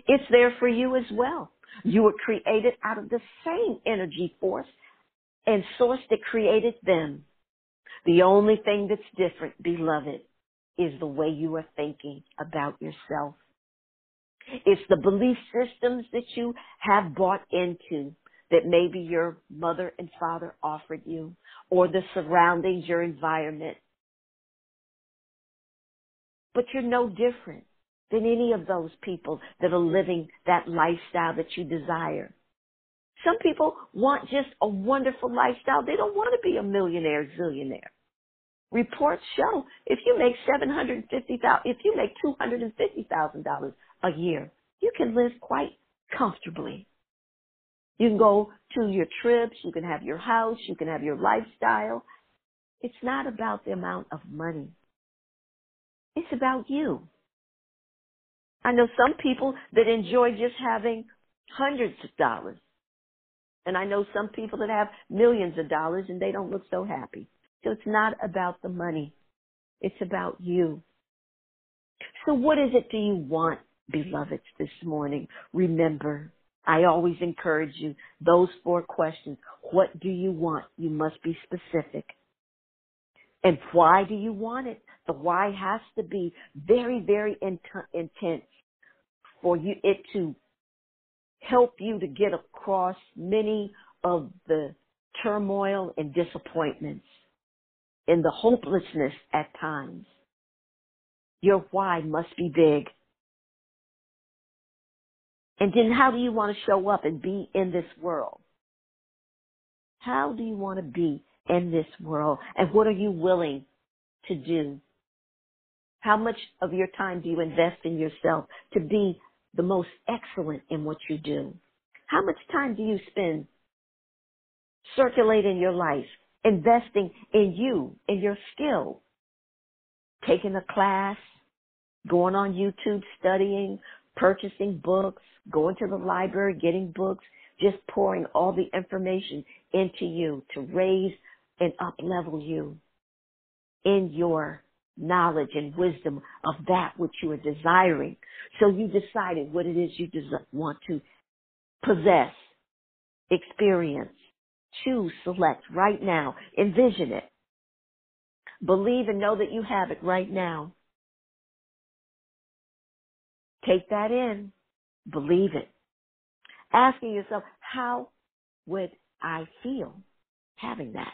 It's there for you as well. You were created out of the same energy force and source that created them. The only thing that's different, beloved, is the way you are thinking about yourself. It's the belief systems that you have bought into that maybe your mother and father offered you or the surroundings, your environment. But you're no different than any of those people that are living that lifestyle that you desire. Some people want just a wonderful lifestyle. They don't want to be a millionaire, zillionaire. Reports show if you make seven hundred fifty thousand, if you make two hundred and fifty thousand dollars a year, you can live quite comfortably. You can go to your trips, you can have your house, you can have your lifestyle. It's not about the amount of money. It's about you. I know some people that enjoy just having hundreds of dollars. And I know some people that have millions of dollars and they don't look so happy. So it's not about the money. It's about you. So what is it do you want, beloveds, this morning? Remember, I always encourage you, those four questions. What do you want? You must be specific. And why do you want it? The why has to be very, very int- intense for you, it to help you to get across many of the turmoil and disappointments and the hopelessness at times. Your why must be big. And then how do you want to show up and be in this world? How do you want to be in this world? And what are you willing to do? How much of your time do you invest in yourself to be the most excellent in what you do? How much time do you spend circulating your life, investing in you, in your skill, taking a class, going on YouTube, studying, purchasing books, going to the library, getting books, just pouring all the information into you to raise and up level you in your knowledge and wisdom of that which you are desiring. So you decided what it is you des- want to possess, experience, choose, select right now. Envision it. Believe and know that you have it right now. Take that in. Believe it. Asking yourself, how would I feel having that?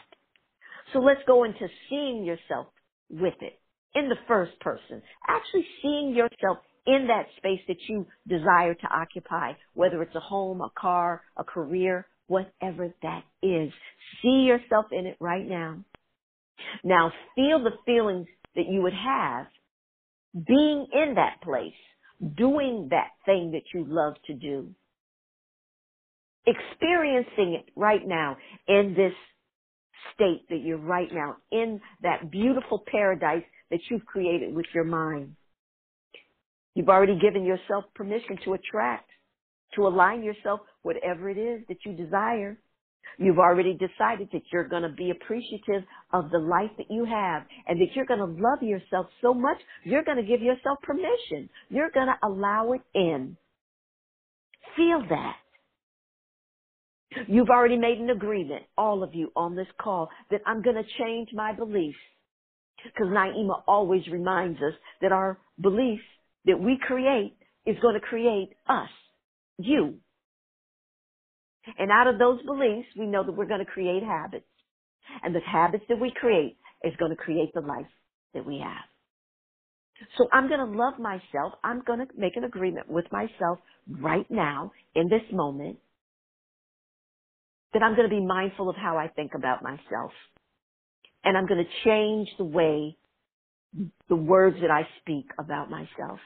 So let's go into seeing yourself with it in the first person. Actually seeing yourself in that space that you desire to occupy, whether it's a home, a car, a career, whatever that is. See yourself in it right now. Now feel the feelings that you would have being in that place, doing that thing that you love to do, experiencing it right now in this state that you're right now, in that beautiful paradise that you've created with your mind. You've already given yourself permission to attract, to align yourself, whatever it is that you desire. You've already decided that you're going to be appreciative of the life that you have and that you're going to love yourself so much, you're going to give yourself permission. You're going to allow it in. Feel that. You've already made an agreement, all of you on this call, that I'm going to change my beliefs. Because Naimah always reminds us that our beliefs that we create is going to create us, you. And out of those beliefs, we know that we're going to create habits. And the habits that we create is going to create the life that we have. So I'm going to love myself. I'm going to make an agreement with myself right now in this moment that I'm going to be mindful of how I think about myself. And I'm going to change the way the words that I speak about myself.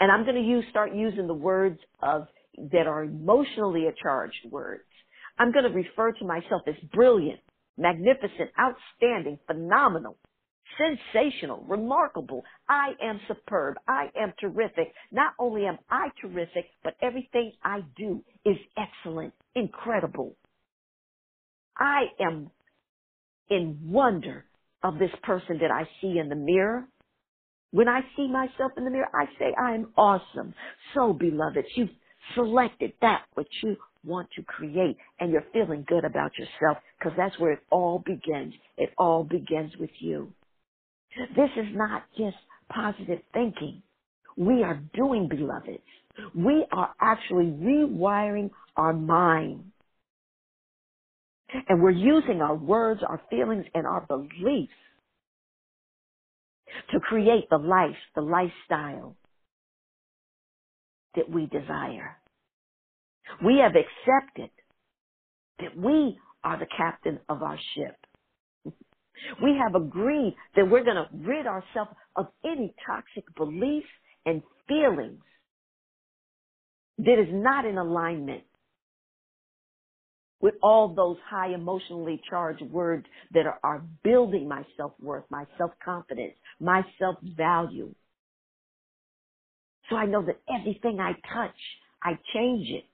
And I'm going to use, start using the words of, that are emotionally charged words. I'm going to refer to myself as brilliant, magnificent, outstanding, phenomenal, sensational, remarkable. I am superb. I am terrific. Not only am I terrific, but everything I do is excellent, incredible. I am in wonder of this person that I see in the mirror. When I see myself in the mirror, I say, I am awesome. So beloved, you've selected that which you want to create and you're feeling good about yourself because that's where it all begins. It all begins with you. This is not just positive thinking. We are doing, beloveds. We are actually rewiring our mind. And we're using our words, our feelings, and our beliefs to create the life, the lifestyle that we desire. We have accepted that we are the captain of our ship. We have agreed that we're going to rid ourselves of any toxic beliefs and feelings that is not in alignment with all those high emotionally charged words that are, are building my self-worth, my self-confidence, my self-value. So I know that everything I touch, I change it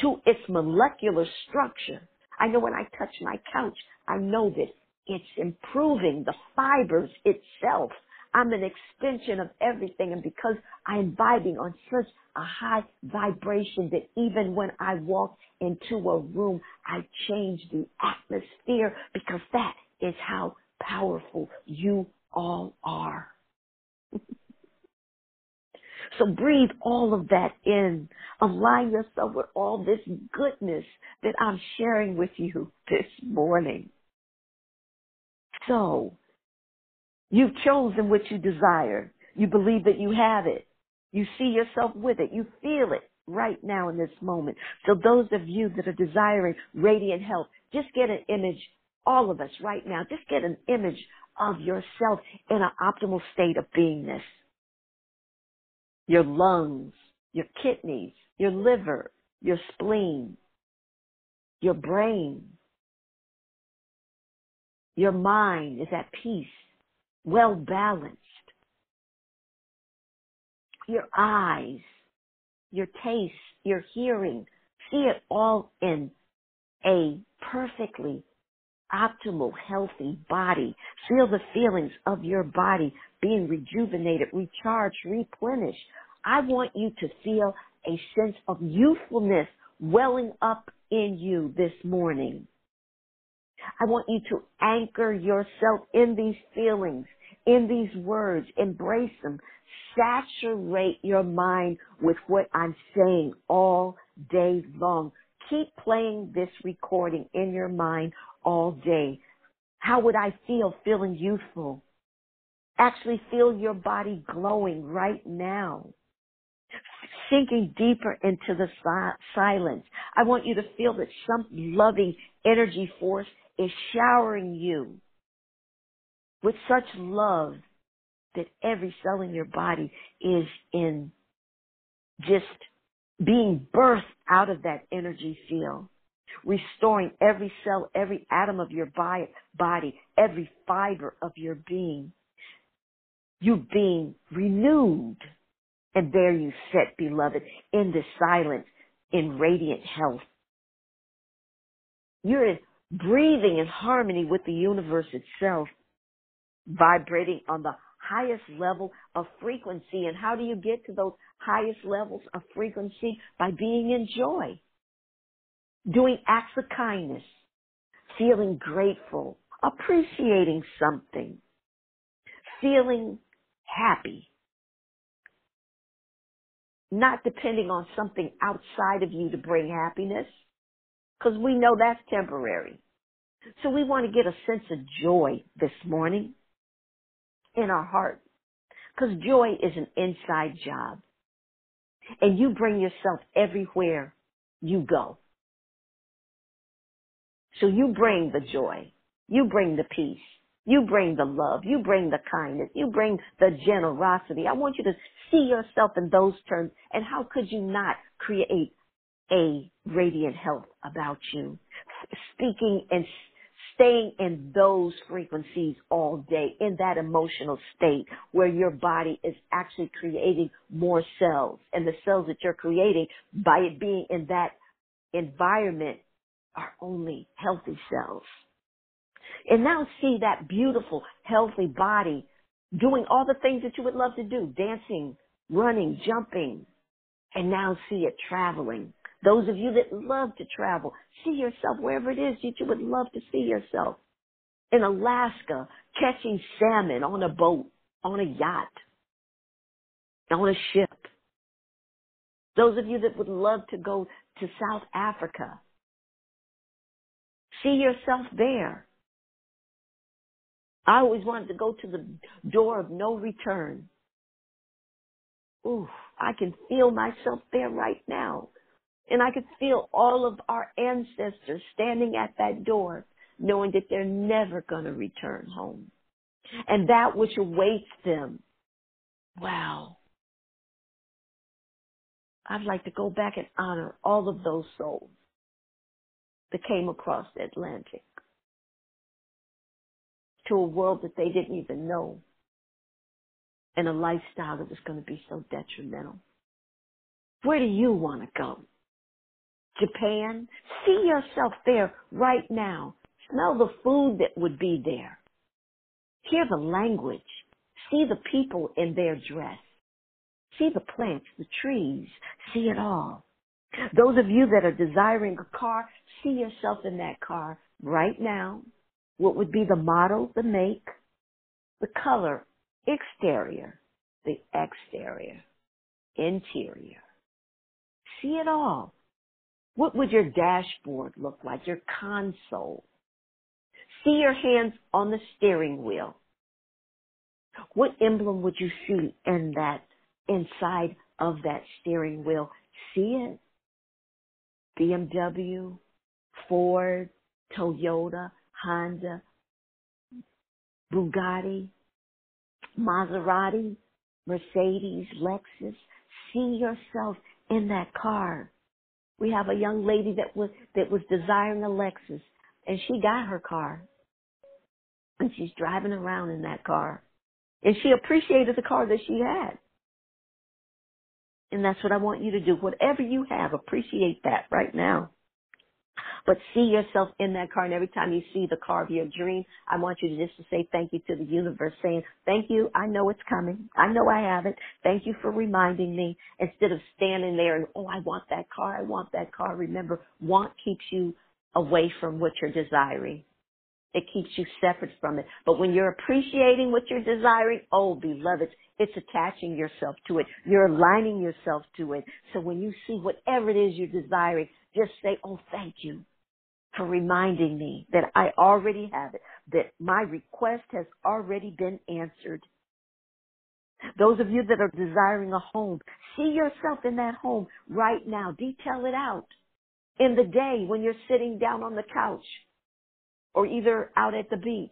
to its molecular structure. I know when I touch my couch, I know that it's improving the fibers itself. I'm an extension of everything and because I'm vibing on such a high vibration that even when I walk into a room, I change the atmosphere because that is how powerful you all are. [laughs] So breathe all of that in. Align yourself with all this goodness that I'm sharing with you this morning. So, you've chosen what you desire. You believe that you have it. You see yourself with it. You feel it right now in this moment. So those of you that are desiring radiant health, just get an image, all of us right now, just get an image of yourself in an optimal state of beingness your lungs, your kidneys, your liver, your spleen, your brain. Your mind is at peace, well balanced. Your eyes, your taste, your hearing, see it all in a perfectly optimal, healthy body. Feel the feelings of your body being rejuvenated, recharged, replenished. I want you to feel a sense of youthfulness welling up in you this morning. I want you to anchor yourself in these feelings, in these words, embrace them, saturate your mind with what I'm saying all day long. Keep playing this recording in your mind all day. How would I feel feeling youthful? Actually feel your body glowing right now. Sinking deeper into the si- silence. I want you to feel that some loving energy force is showering you with such love that every cell in your body is in just being birthed out of that energy field restoring every cell, every atom of your body, every fiber of your being. You being renewed. And there you sit, beloved, in the silence, in radiant health. You're breathing in harmony with the universe itself, vibrating on the highest level of frequency. And how do you get to those highest levels of frequency? By being in joy, doing acts of kindness, feeling grateful, appreciating something, feeling happy, not depending on something outside of you to bring happiness, because we know that's temporary. So we want to get a sense of joy this morning in our heart, because joy is an inside job. And you bring yourself everywhere you go. So you bring the joy. You bring the peace. You bring the love. You bring the kindness. You bring the generosity. I want you to see yourself in those terms. And how could you not create a radiant health about you? Speaking and staying in those frequencies all day in that emotional state where your body is actually creating more cells and the cells that you're creating by it being in that environment are only healthy cells. And now see that beautiful, healthy body doing all the things that you would love to do, dancing, running, jumping, and now see it traveling. Those of you that love to travel, see yourself wherever it is that you would love to see yourself. In Alaska, catching salmon on a boat, on a yacht, on a ship. Those of you that would love to go to South Africa, see yourself there. I always wanted to go to the door of no return. Ooh, I can feel myself there right now. And I could feel all of our ancestors standing at that door, knowing that they're never going to return home. And that which awaits them. Wow. I'd like to go back and honor all of those souls that came across the Atlantic to a world that they didn't even know and a lifestyle that was going to be so detrimental. Where do you want to go? Japan? See yourself there right now. Smell the food that would be there. Hear the language. See the people in their dress. See the plants, the trees. See it all. Those of you that are desiring a car, see yourself in that car right now. What would be the model, the make, the color, exterior, the exterior, interior. See it all. What would your dashboard look like? Your console. See your hands on the steering wheel. What emblem would you see in that, inside of that steering wheel? See it? BMW, Ford, Toyota, Honda, Bugatti, Maserati, Mercedes, Lexus. See yourself in that car. We have a young lady that was that was desiring a Lexus, and she got her car, and she's driving around in that car, and she appreciated the car that she had. And that's what I want you to do. Whatever you have, appreciate that right now. But see yourself in that car, and every time you see the car of your dream, I want you to just to say thank you to the universe, saying, thank you, I know it's coming. I know I have it. Thank you for reminding me. Instead of standing there and, oh, I want that car, I want that car. Remember, want keeps you away from what you're desiring. It keeps you separate from it. But when you're appreciating what you're desiring, oh, beloved, it's attaching yourself to it. You're aligning yourself to it. So when you see whatever it is you're desiring, just say, oh, thank you for reminding me that I already have it, that my request has already been answered. Those of you that are desiring a home, see yourself in that home right now. Detail it out in the day when you're sitting down on the couch or either out at the beach.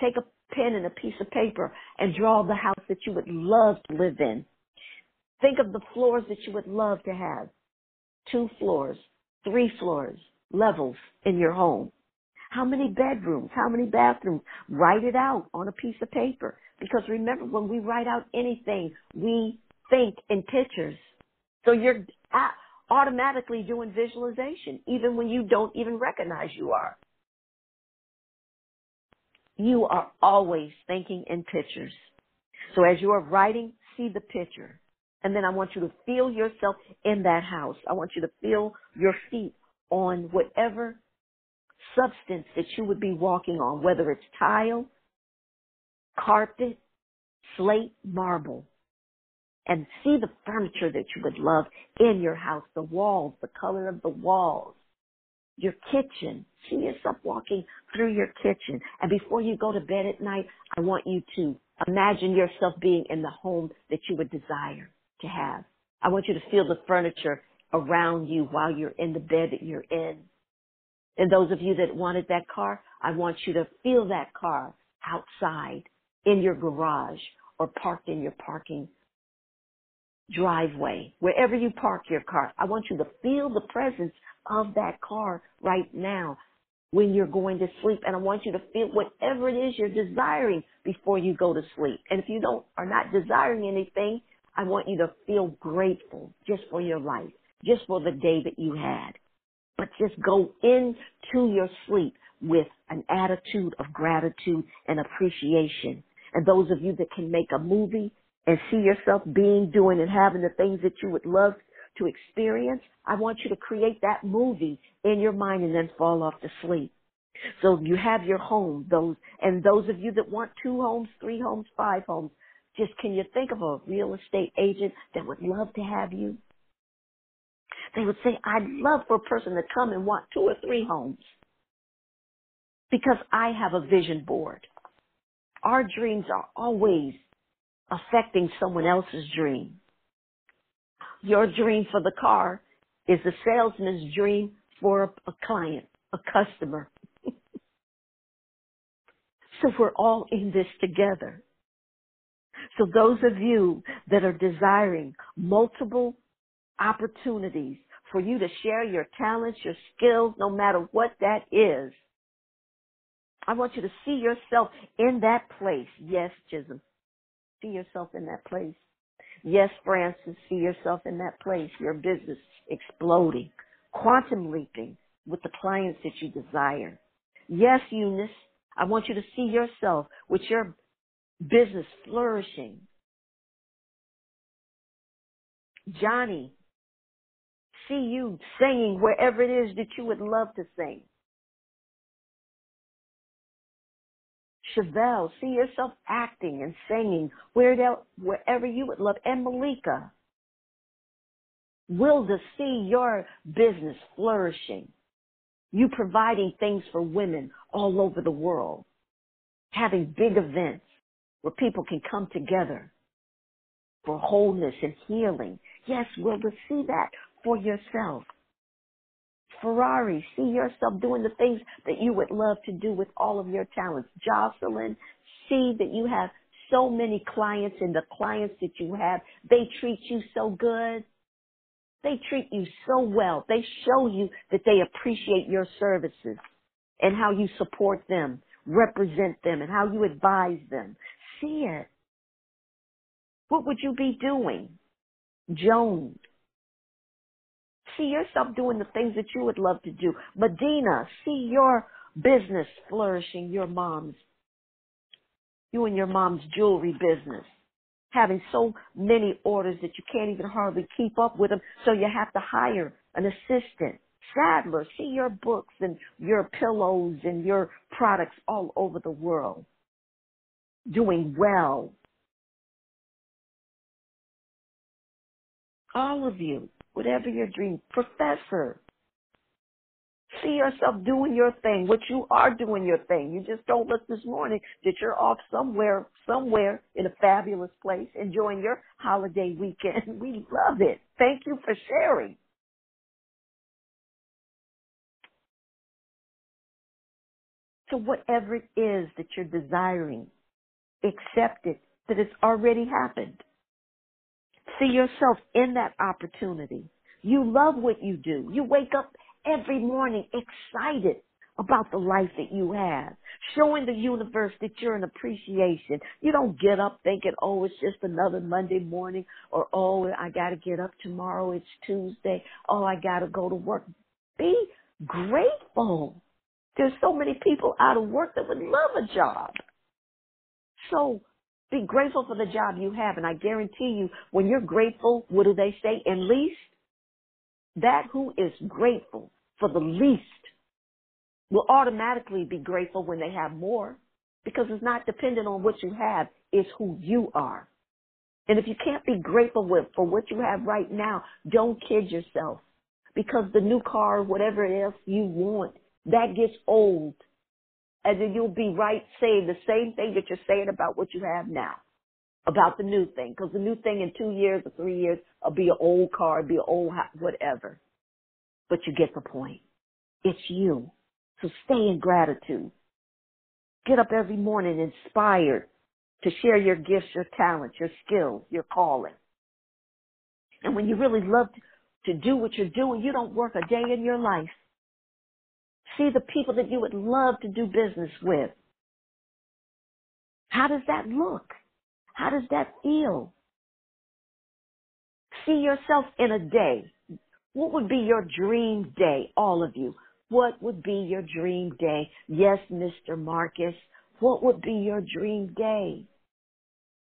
Take a pen and a piece of paper and draw the house that you would love to live in. Think of the floors that you would love to have. Two floors, three floors, levels in your home. How many bedrooms? How many bathrooms? Write it out on a piece of paper. Because remember, when we write out anything, we think in pictures. So you're automatically doing visualization, even when you don't even recognize you are. You are always thinking in pictures. So as you are writing, see the picture. And then I want you to feel yourself in that house. I want you to feel your feet on whatever substance that you would be walking on, whether it's tile, carpet, slate, marble. And see the furniture that you would love in your house, the walls, the color of the walls, your kitchen. See yourself walking through your kitchen. And before you go to bed at night, I want you to imagine yourself being in the home that you would desire to have. I want you to feel the furniture around you while you're in the bed that you're in. And those of you that wanted that car, I want you to feel that car outside in your garage or parked in your parking driveway, wherever you park your car. I want you to feel the presence of that car right now when you're going to sleep. And I want you to feel whatever it is you're desiring before you go to sleep. And if you don't, are not desiring anything, I want you to feel grateful just for your life, just for the day that you had. But just go into your sleep with an attitude of gratitude and appreciation. And those of you that can make a movie and see yourself being, doing, and having the things that you would love to experience, I want you to create that movie in your mind and then fall off to sleep. So you have your home, those, and those of you that want two homes, three homes, five homes, just can you think of a real estate agent that would love to have you? They would say, I'd love for a person to come and want two or three homes because I have a vision board. Our dreams are always affecting someone else's dream. Your dream for the car is the salesman's dream for a, a client, a customer. [laughs] so we're all in this together. So those of you that are desiring multiple opportunities for you to share your talents, your skills, no matter what that is, I want you to see yourself in that place. Yes, Chisholm. See yourself in that place. Yes, Francis, see yourself in that place. Your business exploding, quantum leaping with the clients that you desire. Yes, Eunice, I want you to see yourself with your business flourishing. Johnny, see you singing wherever it is that you would love to sing. Chevelle, see yourself acting and singing wherever you would love. And Malika, will to see your business flourishing. You providing things for women all over the world. Having big events where people can come together for wholeness and healing. Yes, will to see that for yourself. Ferrari, see yourself doing the things that you would love to do with all of your talents. Jocelyn, see that you have so many clients and the clients that you have, they treat you so good. They treat you so well. They show you that they appreciate your services and how you support them, represent them, and how you advise them. See it. What would you be doing? Joan, see yourself doing the things that you would love to do. Medina, see your business flourishing, your mom's, you and your mom's jewelry business. Having so many orders that you can't even hardly keep up with them, so you have to hire an assistant. Sadler, see your books and your pillows and your products all over the world. Doing well. All of you whatever your dream. Professor, see yourself doing your thing, what you are doing your thing. You just told us this morning that you're off somewhere, somewhere in a fabulous place, enjoying your holiday weekend. [laughs] We love it. Thank you for sharing. So whatever it is that you're desiring, accept it that it's already happened. See yourself in that opportunity. You love what you do. You wake up every morning excited about the life that you have, showing the universe that you're an appreciation. You don't get up thinking, oh, it's just another Monday morning, or oh, I got to get up tomorrow, it's Tuesday, oh, I got to go to work. Be grateful. There's so many people out of work that would love a job. So be grateful for the job you have. And I guarantee you, when you're grateful, what do they say? And least, that who is grateful for the least will automatically be grateful when they have more because it's not dependent on what you have, it's who you are. And if you can't be grateful with, for what you have right now, don't kid yourself because the new car, whatever else you want, that gets old. And then you'll be right saying the same thing that you're saying about what you have now, about the new thing. Because the new thing in two years or three years will be an old car, be an old whatever. But you get the point. It's you. So stay in gratitude. Get up every morning inspired to share your gifts, your talents, your skills, your calling. And when you really love to do what you're doing, you don't work a day in your life. See the people that you would love to do business with. How does that look? How does that feel? See yourself in a day. What would be your dream day, all of you? What would be your dream day? Yes, Mr. Marcus. What would be your dream day?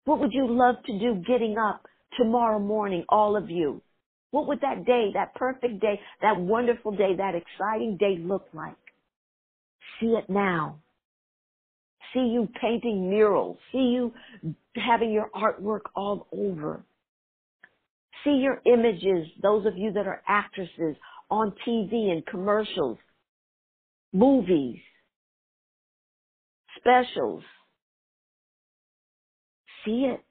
What would you love to do getting up tomorrow morning, all of you? What would that day, that perfect day, that wonderful day, that exciting day look like? See it now. See you painting murals. See you having your artwork all over. See your images, those of you that are actresses, on TV and commercials movies, specials. See it.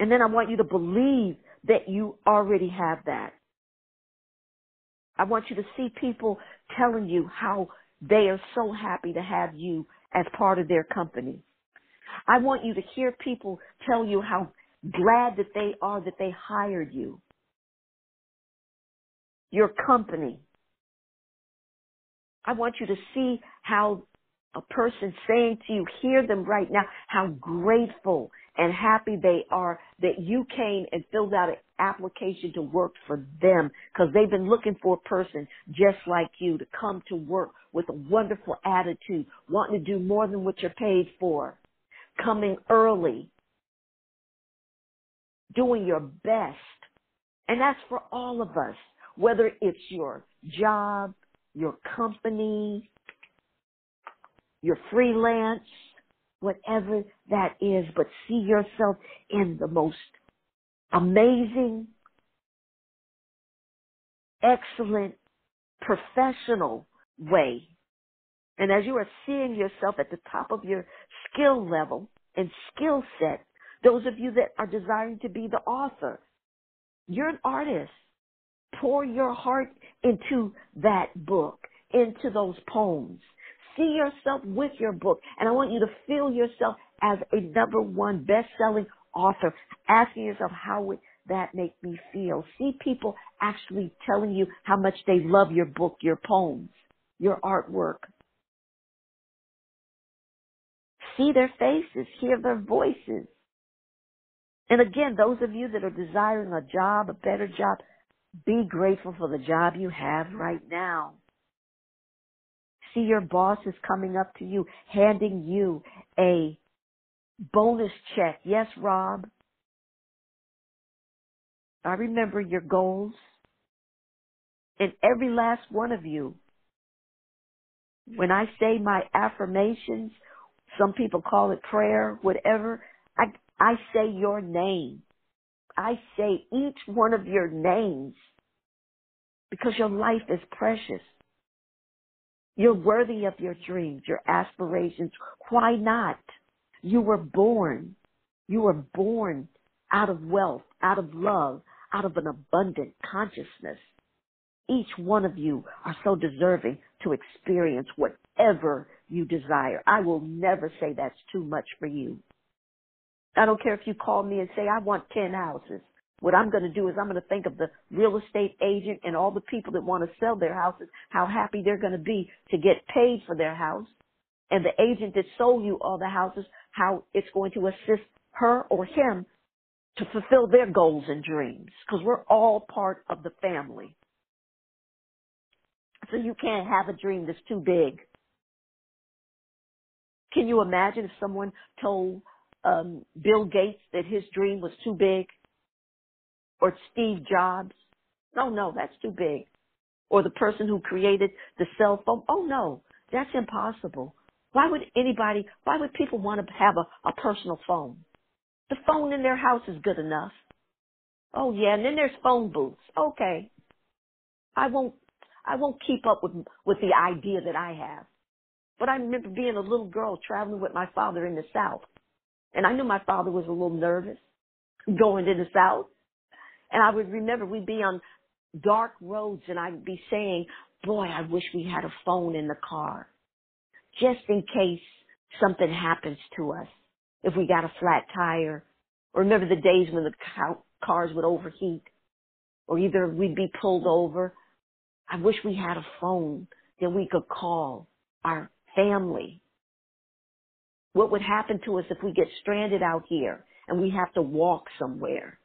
And then I want you to believe that you already have that. I want you to see people telling you how they are so happy to have you as part of their company. I want you to hear people tell you how glad that they are that they hired you. Your company. I want you to see how a person saying to you, hear them right now, how grateful and happy they are that you came and filled out an application to work for them because they've been looking for a person just like you to come to work with a wonderful attitude, wanting to do more than what you're paid for, coming early, doing your best. And that's for all of us, whether it's your job, your company, your freelance, whatever that is, but see yourself in the most amazing, excellent, professional way. And as you are seeing yourself at the top of your skill level and skill set, those of you that are desiring to be the author, you're an artist pour your heart into that book, into those poems. See yourself with your book, and I want you to feel yourself as a number one best-selling author, asking yourself, how would that make me feel? See people actually telling you how much they love your book, your poems, your artwork. See their faces, hear their voices. And again, those of you that are desiring a job, a better job, be grateful for the job you have right now. See your boss is coming up to you, handing you a bonus check. Yes, Rob. I remember your goals. And every last one of you. When I say my affirmations, some people call it prayer, whatever, I, I say your name. I say each one of your names because your life is precious. You're worthy of your dreams, your aspirations. Why not? You were born. You were born out of wealth, out of love, out of an abundant consciousness. Each one of you are so deserving to experience whatever you desire. I will never say that's too much for you. I don't care if you call me and say, I want 10 houses. What I'm going to do is I'm going to think of the real estate agent and all the people that want to sell their houses, how happy they're going to be to get paid for their house. And the agent that sold you all the houses, how it's going to assist her or him to fulfill their goals and dreams. Because we're all part of the family. So you can't have a dream that's too big. Can you imagine if someone told um, Bill Gates that his dream was too big? Or Steve Jobs? No, no, that's too big. Or the person who created the cell phone? Oh no, that's impossible. Why would anybody, why would people want to have a, a personal phone? The phone in their house is good enough. Oh yeah, and then there's phone booths. Okay. I won't I won't keep up with with the idea that I have. But I remember being a little girl traveling with my father in the South. And I knew my father was a little nervous going to the South. And I would remember we'd be on dark roads and I'd be saying, boy, I wish we had a phone in the car just in case something happens to us. If we got a flat tire or remember the days when the cars would overheat or either we'd be pulled over. I wish we had a phone that we could call our family. What would happen to us if we get stranded out here and we have to walk somewhere?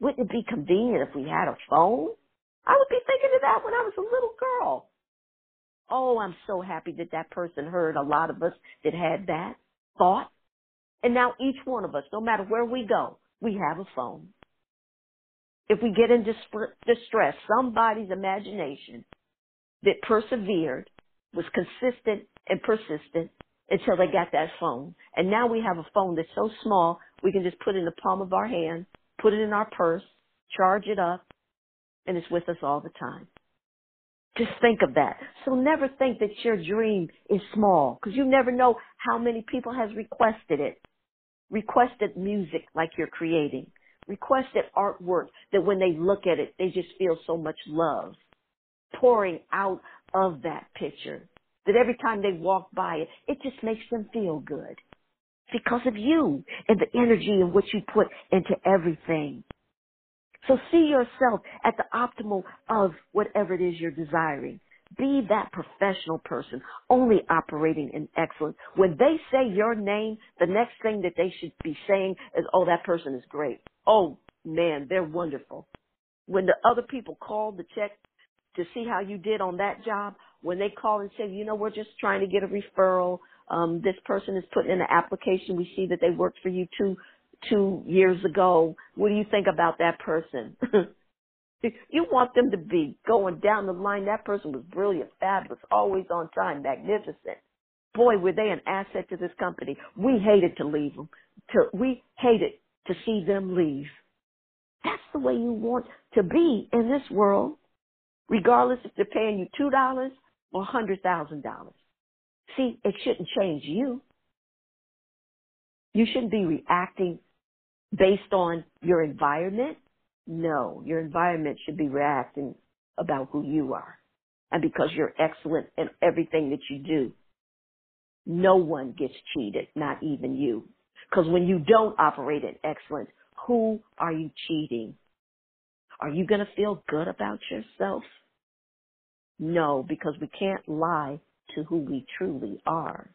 Wouldn't it be convenient if we had a phone? I would be thinking of that when I was a little girl. Oh, I'm so happy that that person heard a lot of us that had that thought. And now each one of us, no matter where we go, we have a phone. If we get in distress, somebody's imagination that persevered, was consistent and persistent until they got that phone. And now we have a phone that's so small, we can just put in the palm of our hand, put it in our purse, charge it up, and it's with us all the time. Just think of that. So never think that your dream is small because you never know how many people has requested it. Requested music like you're creating. Requested artwork that when they look at it, they just feel so much love pouring out of that picture. That every time they walk by it, it just makes them feel good. Because of you and the energy and what you put into everything. So see yourself at the optimal of whatever it is you're desiring. Be that professional person, only operating in excellence. When they say your name, the next thing that they should be saying is, oh, that person is great. Oh, man, they're wonderful. When the other people call to check to see how you did on that job, when they call and say, you know, we're just trying to get a referral, um, this person is putting in an application. We see that they worked for you two two years ago. What do you think about that person? [laughs] you want them to be going down the line. That person was brilliant, fabulous, always on time, magnificent. Boy, were they an asset to this company. We hated to leave them. To, we hated to see them leave. That's the way you want to be in this world, regardless if they're paying you two dollars or a hundred thousand dollars. See, it shouldn't change you. You shouldn't be reacting based on your environment. No, your environment should be reacting about who you are. And because you're excellent in everything that you do, no one gets cheated, not even you. Because when you don't operate in excellence, who are you cheating? Are you going to feel good about yourself? No, because we can't lie to who we truly are.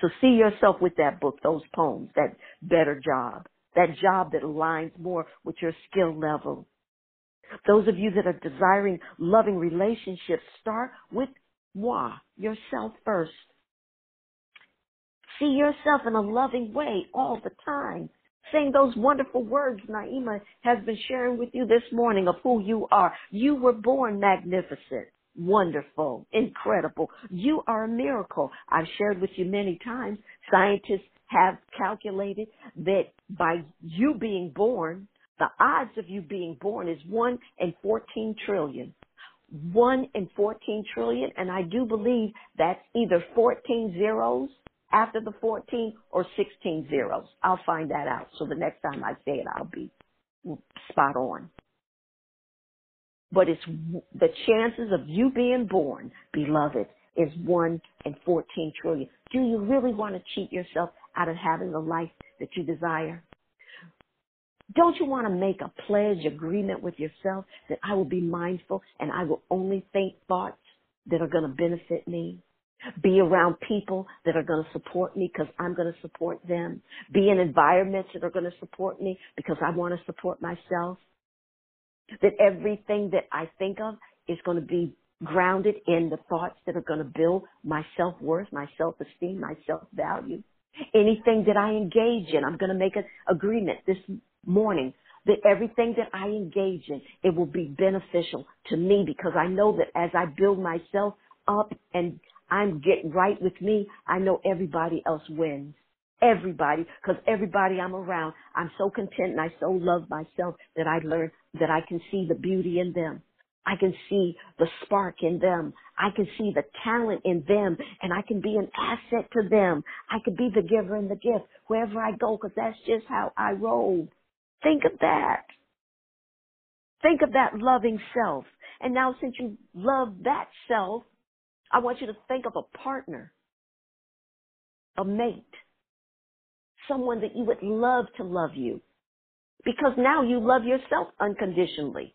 So see yourself with that book, those poems, that better job, that job that aligns more with your skill level. Those of you that are desiring loving relationships, start with moi, yourself first. See yourself in a loving way all the time. Saying those wonderful words Naimah has been sharing with you this morning of who you are. You were born magnificent wonderful, incredible. You are a miracle. I've shared with you many times. Scientists have calculated that by you being born, the odds of you being born is 1 in 14 trillion. 1 in 14 trillion, and I do believe that's either 14 zeros after the 14 or 16 zeros. I'll find that out. So the next time I say it, I'll be spot on but it's the chances of you being born, beloved, is one in 14 trillion. Do you really want to cheat yourself out of having the life that you desire? Don't you want to make a pledge agreement with yourself that I will be mindful and I will only think thoughts that are going to benefit me? Be around people that are going to support me because I'm going to support them. Be in environments that are going to support me because I want to support myself. That everything that I think of is going to be grounded in the thoughts that are going to build my self-worth, my self-esteem, my self-value. Anything that I engage in, I'm going to make an agreement this morning that everything that I engage in, it will be beneficial to me because I know that as I build myself up and I'm getting right with me, I know everybody else wins. Everybody, because everybody I'm around, I'm so content and I so love myself that I learn that I can see the beauty in them. I can see the spark in them. I can see the talent in them and I can be an asset to them. I can be the giver and the gift wherever I go because that's just how I roll. Think of that. Think of that loving self. And now since you love that self, I want you to think of a partner, a mate, someone that you would love to love you. Because now you love yourself unconditionally.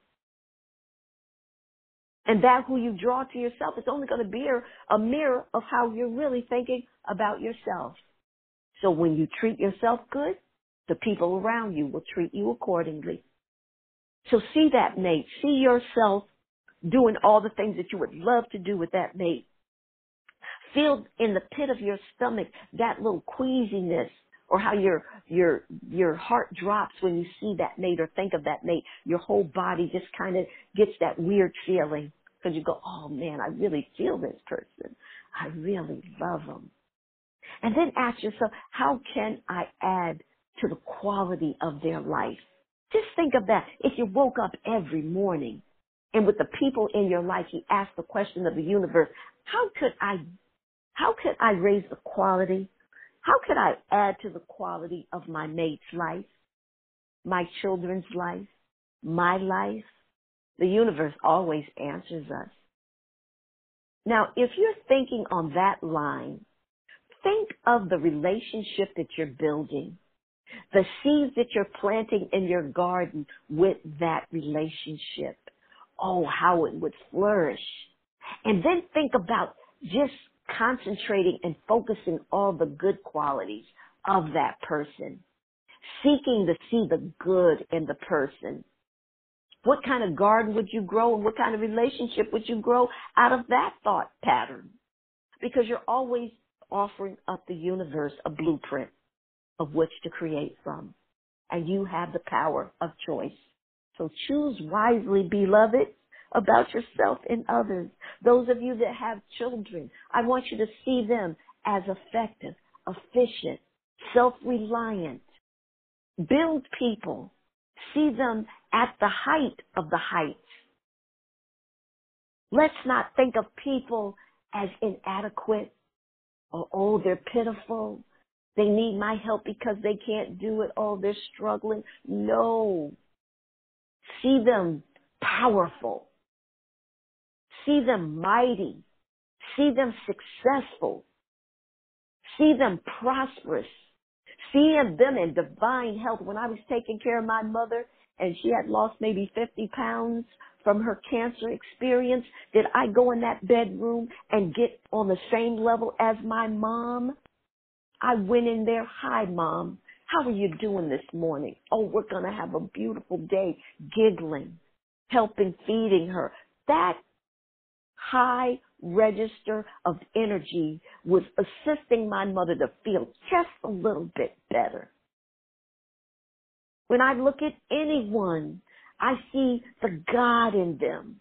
And that who you draw to yourself is only going to be a mirror of how you're really thinking about yourself. So when you treat yourself good, the people around you will treat you accordingly. So see that mate. See yourself doing all the things that you would love to do with that mate. Feel in the pit of your stomach that little queasiness or how your your your heart drops when you see that mate or think of that mate. Your whole body just kind of gets that weird feeling because you go, "Oh man, I really feel this person. I really love them." And then ask yourself, "How can I add to the quality of their life?" Just think of that. If you woke up every morning and with the people in your life, you ask the question of the universe, "How could I how could I raise the quality how can I add to the quality of my mate's life, my children's life, my life? The universe always answers us. Now, if you're thinking on that line, think of the relationship that you're building, the seeds that you're planting in your garden with that relationship. Oh, how it would flourish. And then think about just concentrating and focusing all the good qualities of that person, seeking to see the good in the person. What kind of garden would you grow and what kind of relationship would you grow out of that thought pattern? Because you're always offering up the universe a blueprint of which to create from. And you have the power of choice. So choose wisely, beloved about yourself and others. Those of you that have children, I want you to see them as effective, efficient, self-reliant. Build people. See them at the height of the heights. Let's not think of people as inadequate or, oh, they're pitiful. They need my help because they can't do it. Oh, they're struggling. No. See them powerful. See them mighty. See them successful. See them prosperous. See them in divine health. When I was taking care of my mother and she had lost maybe 50 pounds from her cancer experience, did I go in that bedroom and get on the same level as my mom? I went in there, hi mom, how are you doing this morning? Oh, we're going to have a beautiful day, giggling, helping feeding her. That high register of energy was assisting my mother to feel just a little bit better. When I look at anyone, I see the God in them.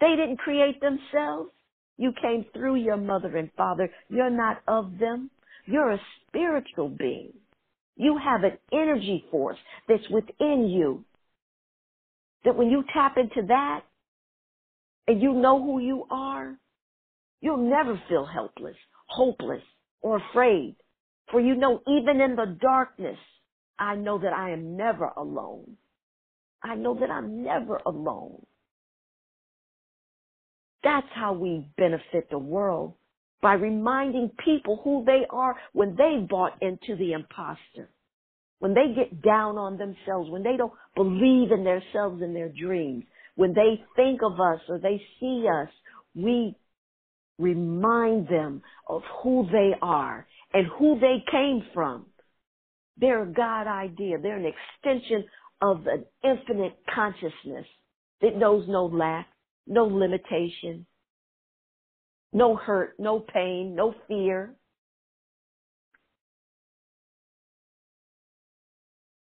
They didn't create themselves. You came through your mother and father. You're not of them. You're a spiritual being. You have an energy force that's within you. That when you tap into that, and you know who you are, you'll never feel helpless, hopeless, or afraid. For you know, even in the darkness, I know that I am never alone. I know that I'm never alone. That's how we benefit the world by reminding people who they are when they bought into the imposter. when they get down on themselves, when they don't believe in themselves and their dreams, when they think of us or they see us, we remind them of who they are and who they came from. They're a God idea. They're an extension of an infinite consciousness that knows no lack, no limitation, no hurt, no pain, no fear.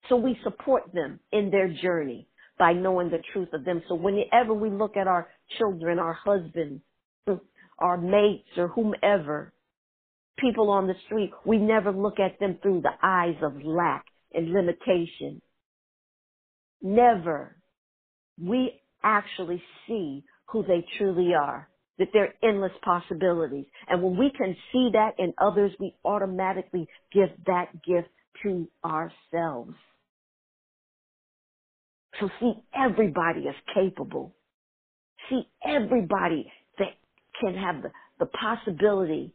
So we support them in their journey by knowing the truth of them. So whenever we look at our children, our husbands, [laughs] our mates, or whomever, people on the street, we never look at them through the eyes of lack and limitation. Never. We actually see who they truly are, that they're endless possibilities. And when we can see that in others, we automatically give that gift to ourselves. So see, everybody is capable. See, everybody that can have the, the possibility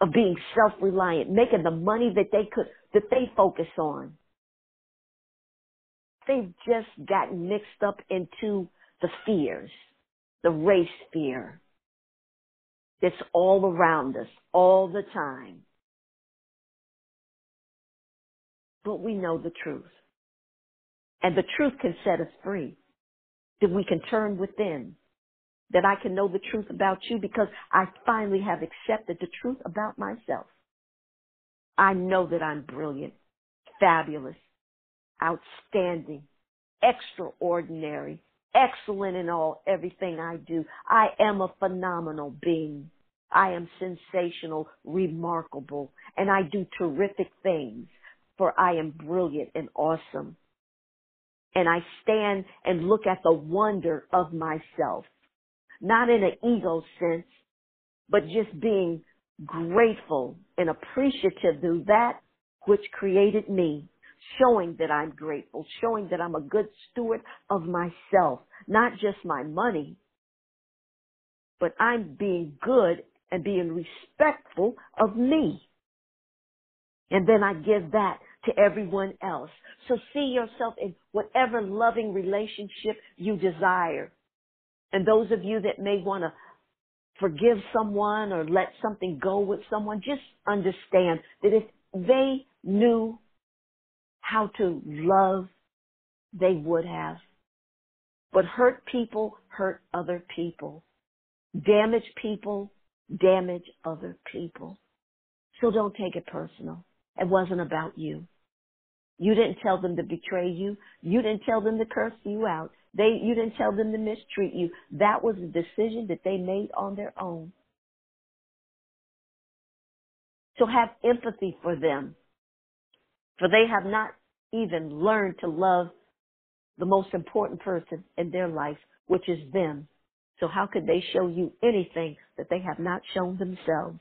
of being self-reliant, making the money that they could, that they focus on. They've just gotten mixed up into the fears, the race fear that's all around us all the time. But we know the truth. And the truth can set us free. That we can turn within. That I can know the truth about you because I finally have accepted the truth about myself. I know that I'm brilliant, fabulous, outstanding, extraordinary, excellent in all everything I do. I am a phenomenal being. I am sensational, remarkable, and I do terrific things for I am brilliant and awesome. And I stand and look at the wonder of myself, not in an ego sense, but just being grateful and appreciative to that which created me showing that I'm grateful, showing that I'm a good steward of myself, not just my money, but I'm being good and being respectful of me. And then I give that to everyone else. So see yourself in whatever loving relationship you desire. And those of you that may want to forgive someone or let something go with someone, just understand that if they knew how to love, they would have. But hurt people hurt other people. Damage people damage other people. So don't take it personal. It wasn't about you. You didn't tell them to betray you. You didn't tell them to curse you out. They, you didn't tell them to mistreat you. That was a decision that they made on their own. So have empathy for them for they have not even learned to love the most important person in their life, which is them. So how could they show you anything that they have not shown themselves?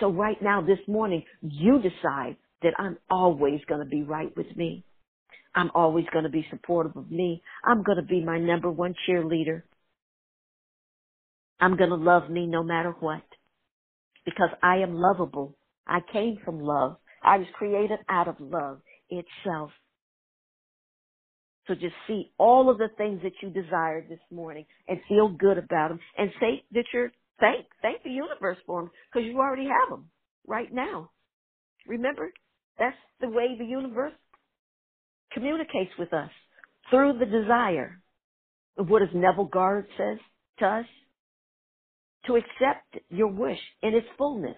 So right now, this morning, you decide that I'm always going to be right with me. I'm always going to be supportive of me. I'm going to be my number one cheerleader. I'm going to love me no matter what because I am lovable. I came from love. I was created out of love itself. So just see all of the things that you desired this morning and feel good about them and say that you're thank thank the universe for them because you already have them right now. Remember, that's the way the universe communicates with us through the desire. Of what does Neville Goddard says to us? To accept your wish in its fullness.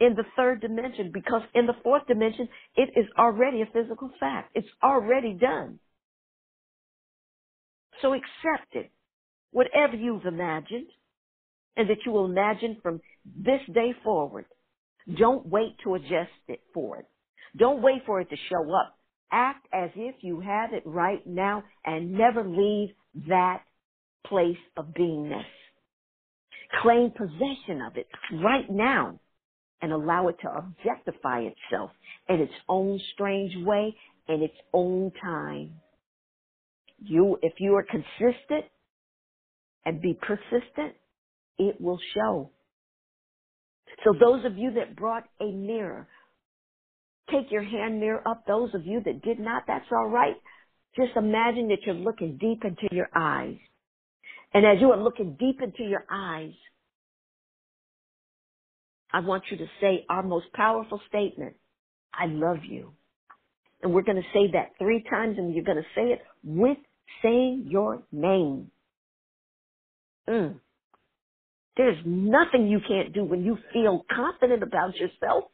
in the third dimension because in the fourth dimension, it is already a physical fact. It's already done. So accept it, whatever you've imagined, and that you will imagine from this day forward. Don't wait to adjust it for it. Don't wait for it to show up. Act as if you have it right now and never leave that place of beingness. Claim possession of it right now and allow it to objectify itself in its own strange way, in its own time. You, if you are consistent and be persistent, it will show. So those of you that brought a mirror, take your hand mirror up. Those of you that did not, that's all right. Just imagine that you're looking deep into your eyes. And as you are looking deep into your eyes, I want you to say our most powerful statement. I love you. And we're going to say that three times and you're going to say it with saying your name. Mm. There's nothing you can't do when you feel confident about yourself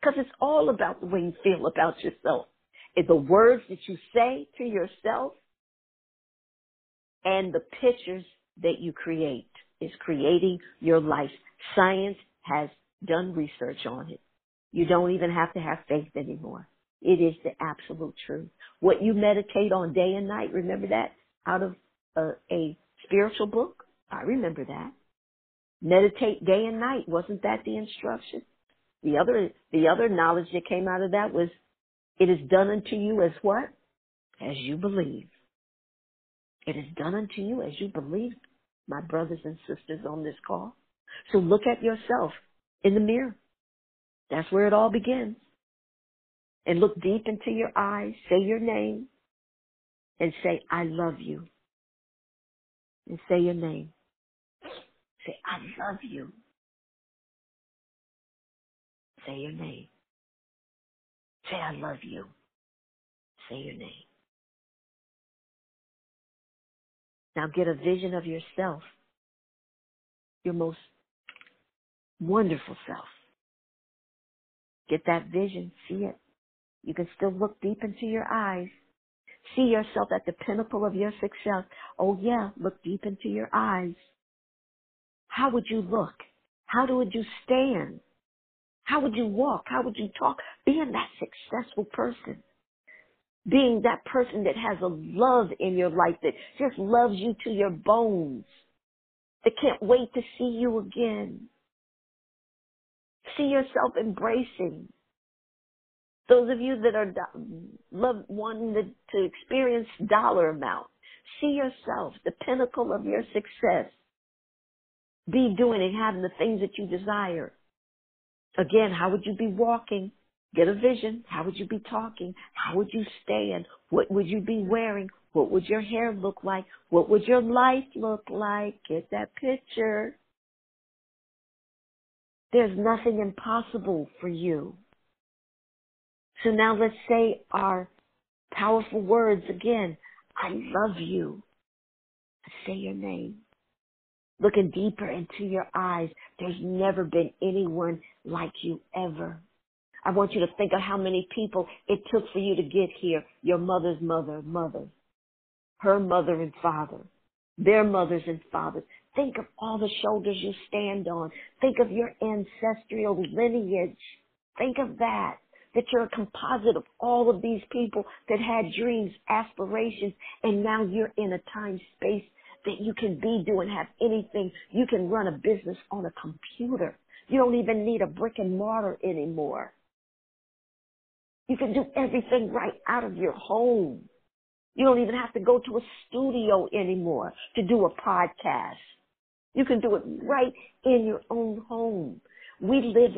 because it's all about the way you feel about yourself. It's the words that you say to yourself and the pictures that you create is creating your life. Science has done research on it. You don't even have to have faith anymore. It is the absolute truth. What you meditate on day and night, remember that out of a, a spiritual book? I remember that. Meditate day and night. Wasn't that the instruction? The other, the other knowledge that came out of that was, it is done unto you as what? As you believe. It is done unto you as you believe, my brothers and sisters on this call. So look at yourself in the mirror. That's where it all begins. And look deep into your eyes, say your name, and say, I love you. And say your name. Say, I love you. Say your name. Say, I love you. Say your name. Now get a vision of yourself, your most wonderful self. Get that vision, see it. You can still look deep into your eyes. See yourself at the pinnacle of your success. Oh yeah, look deep into your eyes. How would you look? How would you stand? How would you walk? How would you talk? Being that successful person. Being that person that has a love in your life that just loves you to your bones. That can't wait to see you again. See yourself embracing. Those of you that are love wanting to, to experience dollar amount, see yourself the pinnacle of your success. Be doing and having the things that you desire. Again, how would you be walking? Get a vision. How would you be talking? How would you stand? What would you be wearing? What would your hair look like? What would your life look like? Get that picture. There's nothing impossible for you. So now let's say our powerful words again. I love you. Say your name. Looking deeper into your eyes. There's never been anyone like you ever. I want you to think of how many people it took for you to get here. Your mother's mother, mother, her mother and father, their mothers and fathers. Think of all the shoulders you stand on. Think of your ancestral lineage. Think of that. That you're a composite of all of these people that had dreams, aspirations, and now you're in a time space that you can be, do, and have anything. You can run a business on a computer. You don't even need a brick and mortar anymore. You can do everything right out of your home. You don't even have to go to a studio anymore to do a podcast. You can do it right in your own home. We live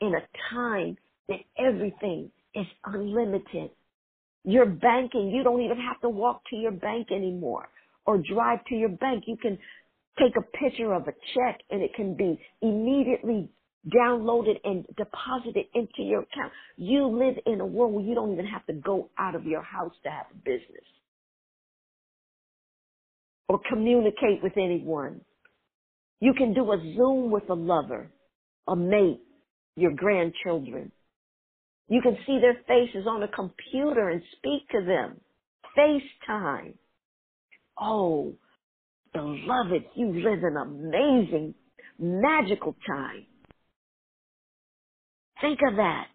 in a time that everything is unlimited. Your banking, you don't even have to walk to your bank anymore or drive to your bank. You can take a picture of a check and it can be immediately downloaded and deposited into your account. You live in a world where you don't even have to go out of your house to have a business or communicate with anyone. You can do a Zoom with a lover, a mate, your grandchildren. You can see their faces on a computer and speak to them. FaceTime. Oh, beloved, you live an amazing, magical time. Think of that.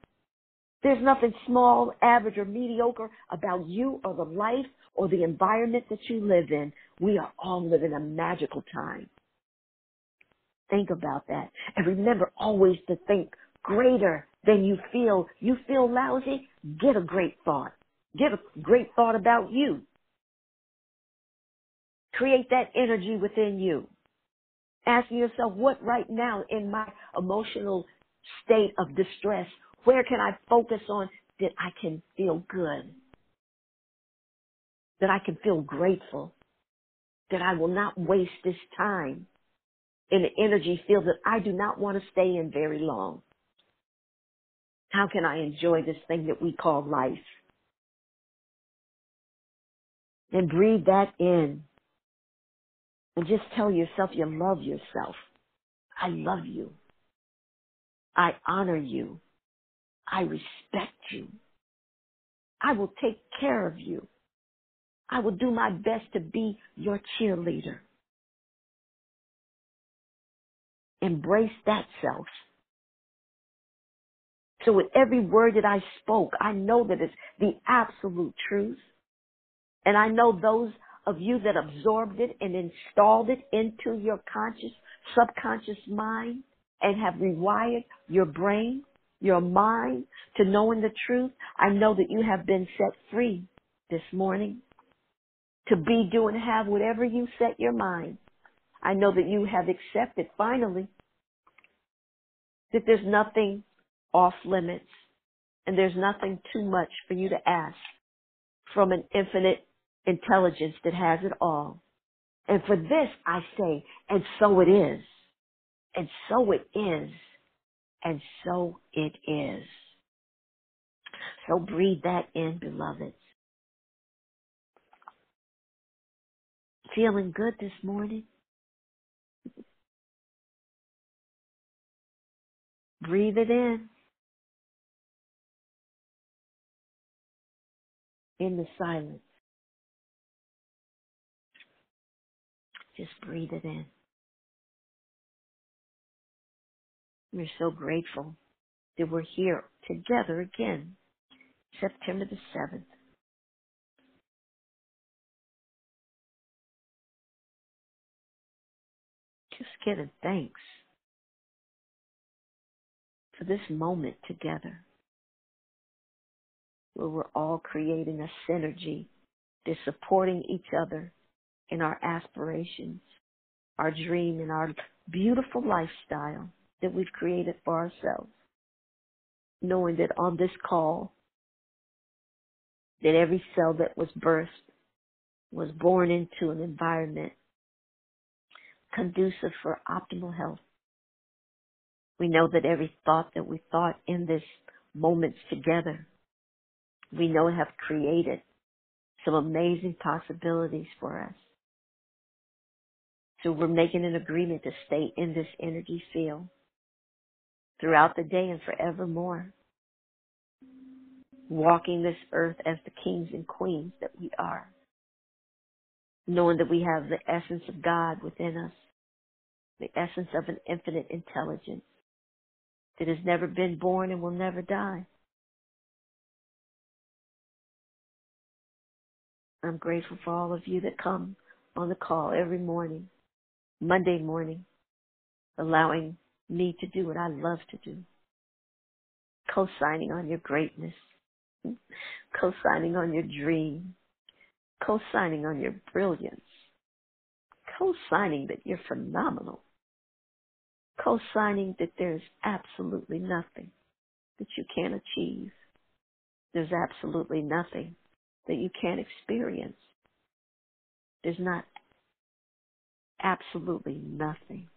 There's nothing small, average, or mediocre about you or the life or the environment that you live in. We are all living a magical time. Think about that. And remember always to think greater than you feel. You feel lousy? Get a great thought. Get a great thought about you. Create that energy within you. Asking yourself, what right now in my emotional state of distress, where can I focus on that I can feel good? That I can feel grateful? That I will not waste this time in an energy field that I do not want to stay in very long? How can I enjoy this thing that we call life? And breathe that in. And just tell yourself you love yourself. I love you. I honor you. I respect you. I will take care of you. I will do my best to be your cheerleader. Embrace that self. So with every word that I spoke, I know that it's the absolute truth. And I know those of you that absorbed it and installed it into your conscious, subconscious mind and have rewired your brain, your mind to knowing the truth. I know that you have been set free this morning to be, do, and have whatever you set your mind. I know that you have accepted finally that there's nothing off limits and there's nothing too much for you to ask from an infinite intelligence that has it all. And for this I say, and so it is. And so it is. And so it is. So breathe that in, beloveds. Feeling good this morning? Breathe it in. In the silence. Just breathe it in. We're so grateful that we're here together again, September the 7th. Just giving thanks for this moment together where we're all creating a synergy that's supporting each other in our aspirations, our dream, and our beautiful lifestyle that we've created for ourselves. Knowing that on this call, that every cell that was birthed was born into an environment conducive for optimal health we know that every thought that we thought in this moments together, we know have created some amazing possibilities for us. So we're making an agreement to stay in this energy field throughout the day and forevermore. Walking this earth as the kings and queens that we are. Knowing that we have the essence of God within us, the essence of an infinite intelligence that has never been born and will never die. I'm grateful for all of you that come on the call every morning, Monday morning, allowing me to do what I love to do. Co-signing on your greatness, co-signing on your dream, co-signing on your brilliance, co-signing that you're phenomenal, co-signing that there's absolutely nothing that you can't achieve. There's absolutely nothing that you can't experience. There's not absolutely nothing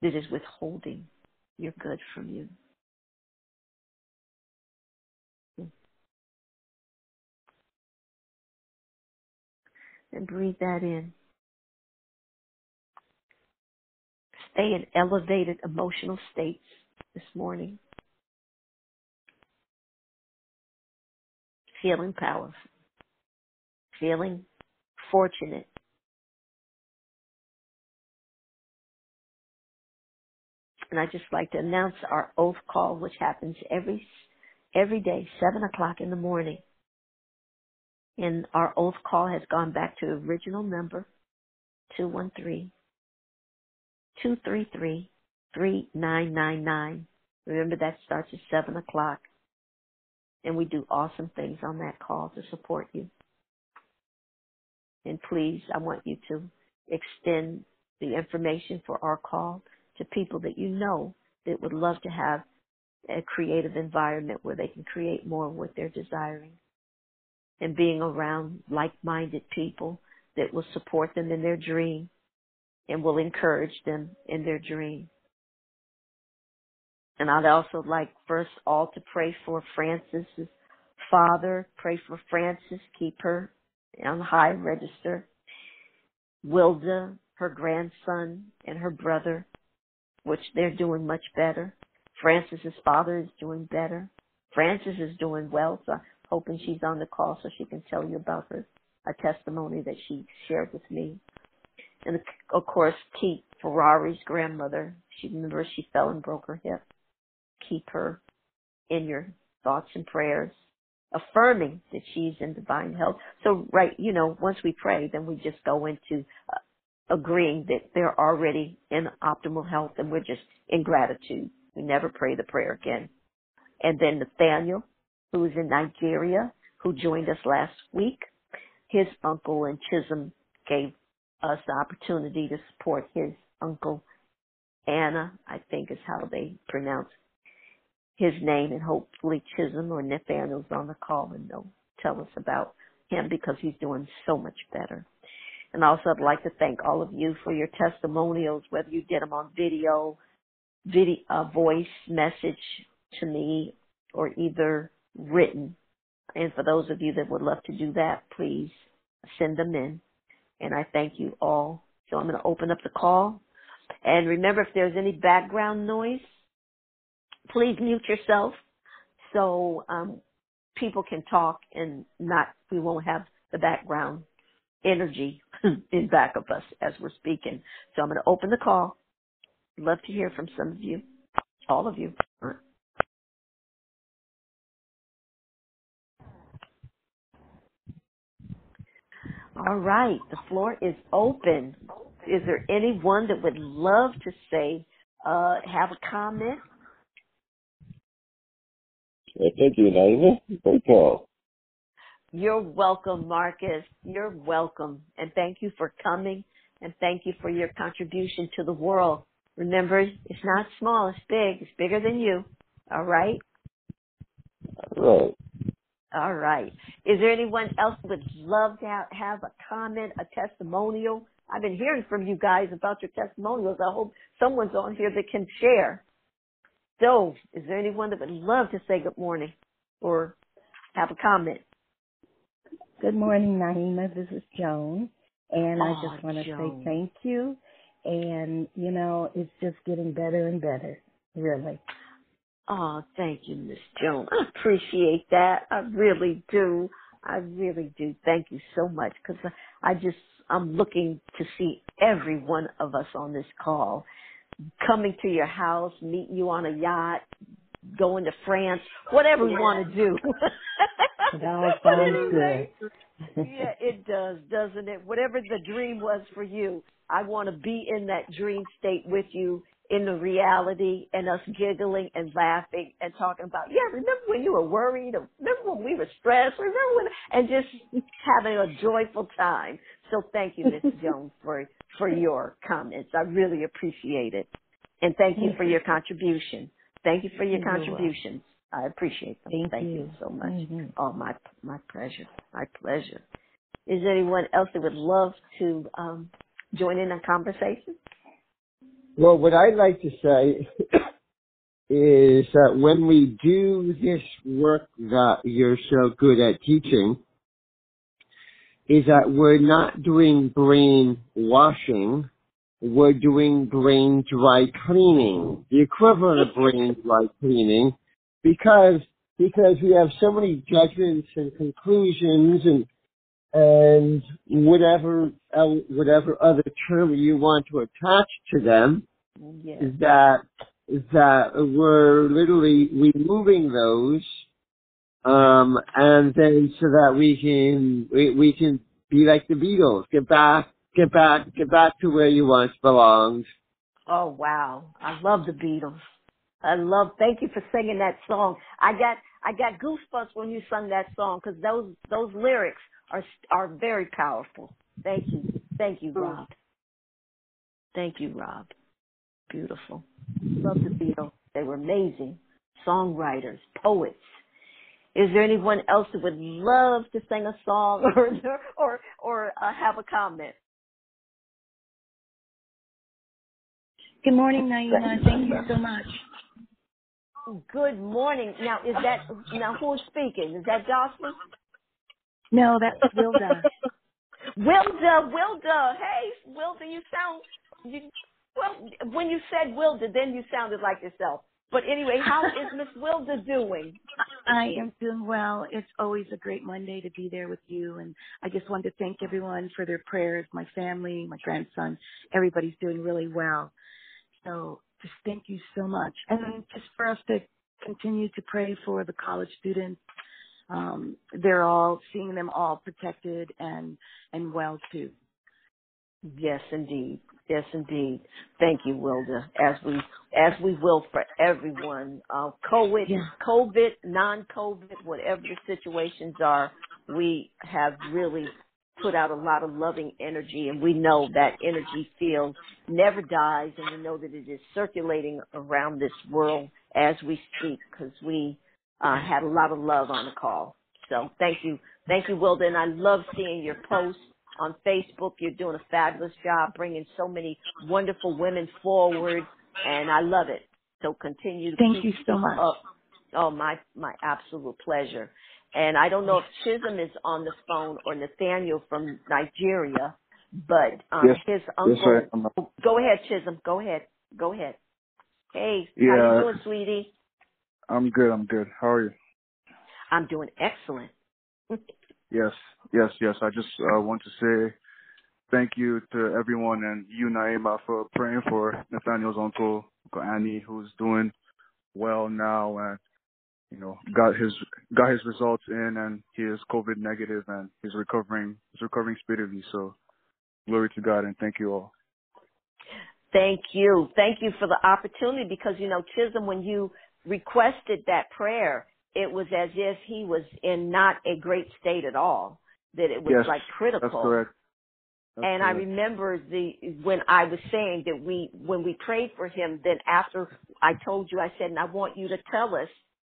that is withholding your good from you. And breathe that in. stay in elevated emotional states this morning. Feeling powerful. Feeling fortunate. And I just like to announce our oath call, which happens every every day, seven o'clock in the morning. And our oath call has gone back to original number, two one three 233 3999. Remember that starts at 7 o'clock. And we do awesome things on that call to support you. And please, I want you to extend the information for our call to people that you know that would love to have a creative environment where they can create more of what they're desiring and being around like-minded people that will support them in their dream and will encourage them in their dream. And I'd also like first all to pray for Francis's father. Pray for Francis. Keep her on high register. Wilda, her grandson, and her brother, which they're doing much better. Francis's father is doing better. Francis is doing well, so I'm hoping she's on the call so she can tell you about her a testimony that she shared with me. And of course, keep Ferrari's grandmother. She remember she fell and broke her hip. Keep her in your thoughts and prayers, affirming that she's in divine health. So, right, you know, once we pray, then we just go into uh, agreeing that they're already in optimal health and we're just in gratitude. We never pray the prayer again. And then Nathaniel, who is in Nigeria, who joined us last week, his uncle in Chisholm gave us the opportunity to support his uncle Anna, I think is how they pronounce his name, and hopefully Chisholm or Nathaniel's on the call and they'll tell us about him because he's doing so much better. And also, I'd like to thank all of you for your testimonials, whether you did them on video, video, uh, voice message to me, or either written. And for those of you that would love to do that, please send them in. And I thank you all. So I'm going to open up the call. And remember, if there's any background noise, please mute yourself so um, people can talk and not we won't have the background energy [laughs] in back of us as we're speaking. So I'm going to open the call. Love to hear from some of you, all of you. All right, the floor is open. Is there anyone that would love to say, uh, have a comment? Thank you, Naimah. Great call. You're welcome, Marcus. You're welcome. And thank you for coming and thank you for your contribution to the world. Remember, it's not small, it's big. It's bigger than you. All right? All right. All right. Is there anyone else that would love to have, have a comment, a testimonial? I've been hearing from you guys about your testimonials. I hope someone's on here that can share. So, is there anyone that would love to say good morning or have a comment? Good morning, Naimah. This is Joan. And I just ah, want to say thank you. And, you know, it's just getting better and better, really. Oh, thank you, Miss Joan. I appreciate that. I really do. I really do. Thank you so much because I just, I'm looking to see every one of us on this call coming to your house, meeting you on a yacht, going to France, whatever we want to do. [laughs] It all [laughs] But sounds anyway, good. [laughs] yeah, it does, doesn't it? Whatever the dream was for you, I want to be in that dream state with you in the reality and us giggling and laughing and talking about, yeah, remember when you were worried or remember when we were stressed, remember when, and just having a joyful time. So thank you, Miss [laughs] Jones, for, for your comments. I really appreciate it. And thank you for your contribution. Thank you for your You're contributions. I appreciate them. Thank you you. so much. Mhm. Oh, my my pleasure. My pleasure. Is there anyone else that would love to um, join in a conversation? Well, what I'd like to say [coughs] is that when we do this work that you're so good at teaching, is that we're not doing brain washing, we're doing brain dry cleaning, the equivalent of brain dry cleaning, because because we have so many judgments and conclusions and and whatever whatever other term you want to attach to them, Yes. that that we're literally removing those um and then so that we can we, we can be like the Beatles, get back get back get back to where you once belonged. Oh wow, I love the Beatles. I love. Thank you for singing that song. I got I got goosebumps when you sung that song because those those lyrics are are very powerful. Thank you, thank you, Rob. Thank you, Rob. Beautiful. Love the Beatles. They were amazing songwriters, poets. Is there anyone else who would love to sing a song [laughs] or or or uh, have a comment? Good morning, Naimah. Thank you so much. Good morning. Now, is that now who's speaking? Is that Jocelyn? No, that's Wilda. Wilda, Wilda. Hey, Wilda, you sound you, well. When you said Wilda, then you sounded like yourself. But anyway, how is Miss Wilda doing? I am doing well. It's always a great Monday to be there with you. And I just wanted to thank everyone for their prayers, my family, my grandson. Everybody's doing really well. So just thank you so much. And just for us to continue to pray for the college students. Um, they're all seeing them all protected and and well too. Yes, indeed. Yes, indeed. Thank you, Wilda. As we as we will for everyone, uh, COVID, Yeah. COVID, non-COVID, whatever the situations are, we have really put out a lot of loving energy, and we know that energy field never dies, and we know that it is circulating around this world as we speak because we uh, had a lot of love on the call. So thank you, thank you, Wilda, and I love seeing your posts on Facebook. You're doing a fabulous job bringing so many wonderful women forward, and I love it. So continue to Thank you so much. up. Oh, my my absolute pleasure. And I don't know if Chisholm is on the phone or Nathaniel from Nigeria, but um, Yes. his uncle. I am. Go ahead, Chisholm. Go ahead. Go ahead. Hey, how Yeah. you doing, sweetie? I'm good. I'm good. How are you? I'm doing excellent. [laughs] Yes, yes, yes. I just uh, want to say thank you to everyone and you, Naimah, for praying for Nathaniel's uncle, Uncle Annie, who's doing well now and you know got his got his results in and he is COVID negative and he's recovering he's recovering speedily. So glory to God and thank you all. Thank you. Thank you for the opportunity because, you know, Chisholm, when you requested that prayer, it was as if he was in not a great state at all, that it was yes, like critical. That's correct. That's and I remember the when I was saying that we when we prayed for him, then after I told you, I said, and I want you to tell us,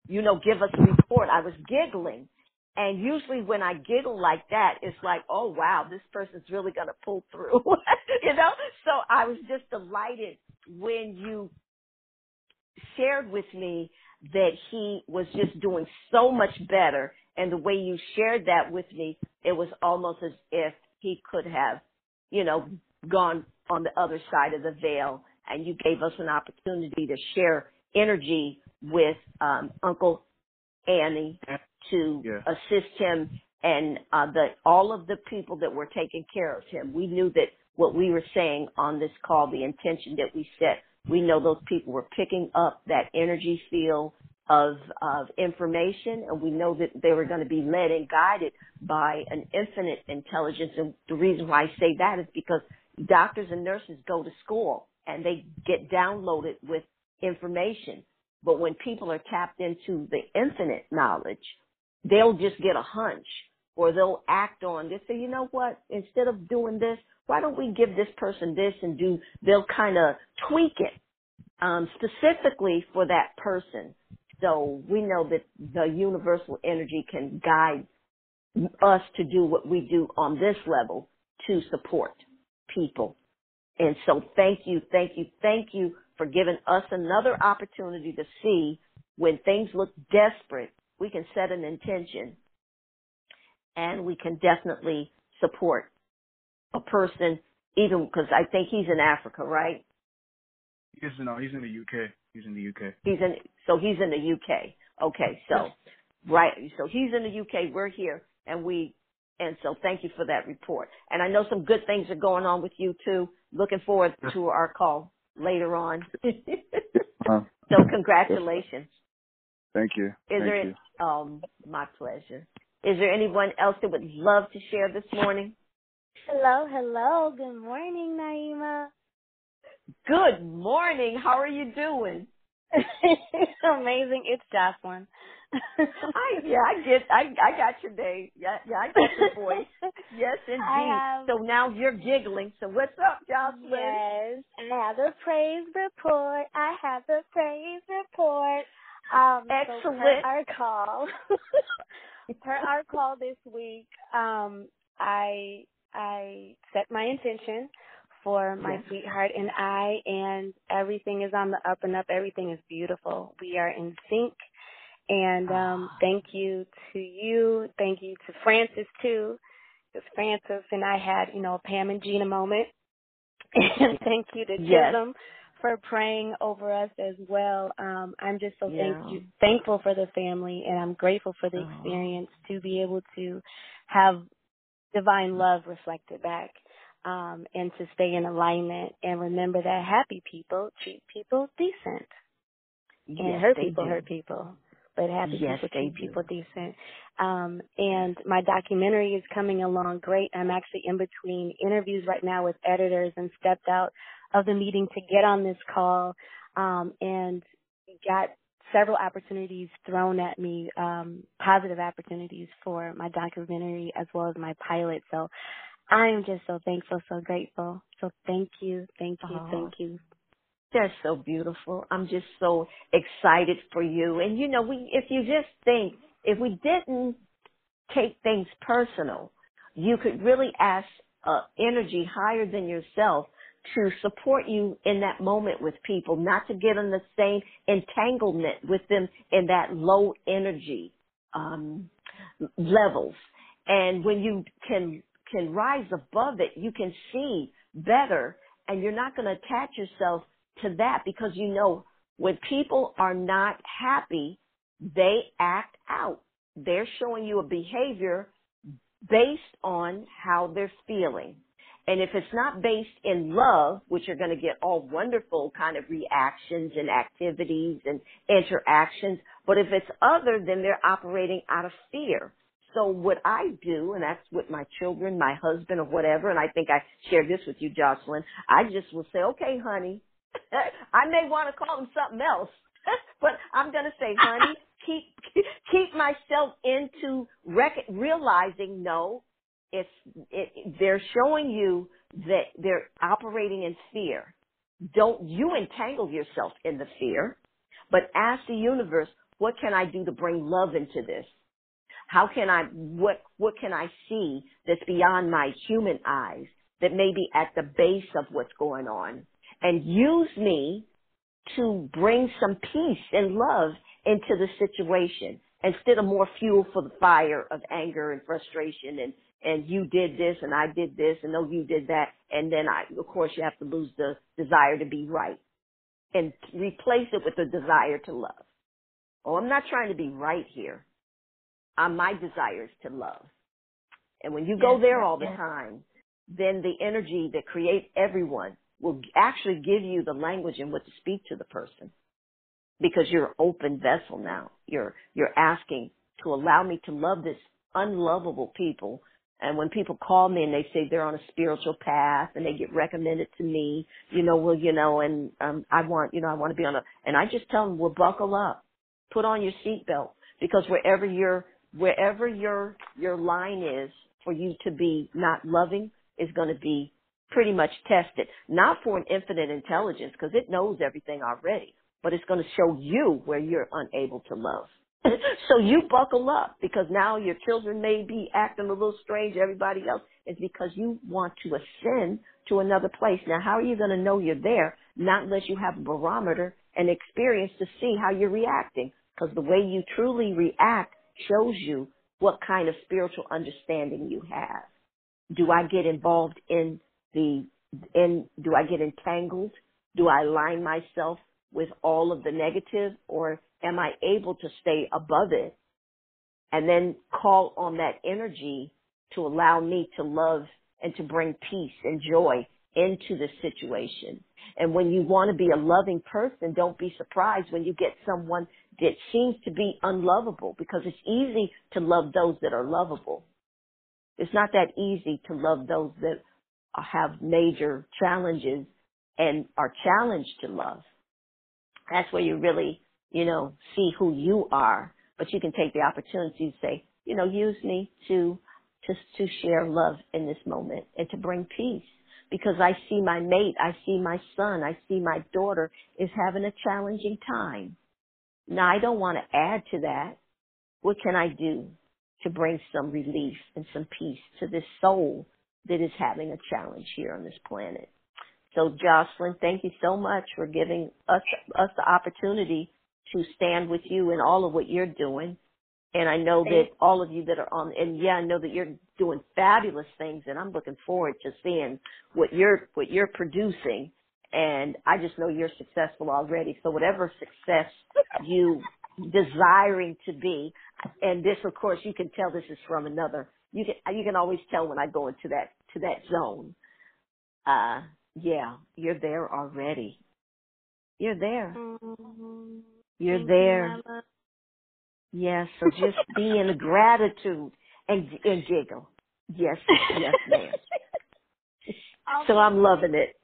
you know, give us a report. I was giggling. And usually when I giggle like that, it's like, oh wow, this person's really gonna pull through. [laughs] you know? So I was just delighted when you shared with me that he was just doing so much better and the way you shared that with me, it was almost as if he could have, you know, gone on the other side of the veil and you gave us an opportunity to share energy with um Uncle Annie to Yeah. assist him and uh the all of the people that were taking care of him. We knew that what we were saying on this call, the intention that we set, we know those people were picking up that energy field of of information and we know that they were going to be led and guided by an infinite intelligence. And the reason why I say that is because doctors and nurses go to school and they get downloaded with information. But when people are tapped into the infinite knowledge they'll just get a hunch or they'll act on this say you know what? Instead of doing this why don't we give this person this and do they'll kind of tweak it um, specifically for that person so we know that the universal energy can guide us to do what we do on this level to support people. And so thank you, thank you, thank you for giving us another opportunity to see when things look desperate, we can set an intention and we can definitely support a person even because I think he's in Africa, right? He's no, he's in the UK. He's in the UK. He's in, so he's in the UK. Okay, so, right, so he's in the UK, we're here, and we, and so thank you for that report. And I know some good things are going on with you too. Looking forward to our call later on. [laughs] Uh, so congratulations. thank you. Is thank there, you. um, my pleasure. Is there anyone else that would love to share this morning? Hello, hello. Good morning, Naimah. Good morning. How are you doing? [laughs] Amazing. It's Jocelyn. I yeah, I get I I got your day. Yeah, yeah, I got your voice. Yes, [laughs] indeed. have, so now you're giggling. So what's up, Jocelyn? Yes, I have a praise report. I have a praise report. Um, Excellent. So per our call, [laughs] per our call this week, um, I I set my intention for my sweetheart and I, and everything is on the up and up. Everything is beautiful. We are in sync. And um, Ah. thank you to you. Thank you to Francis too, because Francis and I had, you know, a Pam and Gina moment. [laughs] And thank you to Yes. Chisholm for praying over us as well. Um, I'm just so Yeah. thank you, thankful for the family, and I'm grateful for the Oh. experience to be able to have divine love reflected back, um, and to stay in alignment and remember that happy people treat people decent, and Yes, hurt they people do. hurt people, but happy Yes, people treat do. people decent. Um, and my documentary is coming along great. I'm actually in between interviews right now with editors and stepped out of the meeting to get on this call, um, and got several opportunities thrown at me, um, positive opportunities for my documentary as well as my pilot. So I am just so thankful, so grateful. So thank you, thank you, Oh. thank you. They're so beautiful. I'm just so excited for you. And you know, we if you just think if we didn't take things personal, you could really ask uh, energy higher than yourself to support you in that moment with people, not to get in the same entanglement with them in that low energy um, levels. And when you can can rise above it, you can see better, and you're not going to attach yourself to that because you know when people are not happy, they act out. They're showing you a behavior based on how they're feeling. And if it's not based in love, which you're going to get all wonderful kind of reactions and activities and interactions, but if it's other, then they're operating out of fear. So what I do, and that's with my children, my husband or whatever, and I think I shared this with you, Jocelyn, I just will say, okay, honey, [laughs] I may want to call them something else, [laughs] but I'm going to say, honey, [laughs] keep, keep myself into rec- realizing, no, it's, it, they're showing you that they're operating in fear. Don't you entangle yourself in the fear, but ask the universe, what can I do to bring love into this? How can I, what, what can I see that's beyond my human eyes that may be at the base of what's going on? And use me to bring some peace and love into the situation instead of more fuel for the fire of anger and frustration and, and you did this and I did this and no, you did that. And then I, of course, you have to lose the desire to be right and replace it with the desire to love. Oh, I'm not trying to be right here. I'm my desire is to love. And when you go Yes, there yes, all the yes. time, then the energy that creates everyone will actually give you the language in what to speak to the person because you're an open vessel now. You're, you're asking to allow me to love this unlovable people. And when people call me and they say they're on a spiritual path and they get recommended to me, you know, well, you know, and um, I want, you know, I want to be on a, and I just tell them, well, buckle up, put on your seatbelt because wherever your, wherever your, your line is for you to be not loving is going to be pretty much tested, not for an infinite intelligence because it knows everything already, but it's going to show you where you're unable to love. [laughs] so you buckle up because now your children may be acting a little strange. Everybody else is because you want to ascend to another place. Now, how are you going to know you're there? Not unless you have a barometer and experience to see how you're reacting. Because the way you truly react shows you what kind of spiritual understanding you have. Do I get involved in the, in, do I get entangled? Do I align myself with all of the negative or am I able to stay above it and then call on that energy to allow me to love and to bring peace and joy into the situation. And when you want to be a loving person, don't be surprised when you get someone that seems to be unlovable because it's easy to love those that are lovable. It's not that easy to love those that have major challenges and are challenged to love. That's where you really, you know, see who you are. but you can take the opportunity to say, you know, use me to to to share love in this moment and to bring peace because I see my mate, I see my son, I see my daughter is having a challenging time. Now I don't want to add to that. What can I do to bring some relief and some peace to this soul that is having a challenge here on this planet? So Jocelyn, thank you so much for giving us us the opportunity to stand with you in all of what you're doing and I know that all of you that are on, and yeah, I know that you're doing fabulous things, and I'm looking forward to seeing what you're what you're producing. And I just know you're successful already. So whatever success you desiring to be, and this, of course, you can tell this is from another. You can you can always tell when I go into that to that zone. Uh, yeah, you're there already. You're there. Mm-hmm. You're Thank there. You, Yes, so [laughs] just be in gratitude and and giggle. Yes, yes, ma'am. so I'm loving it.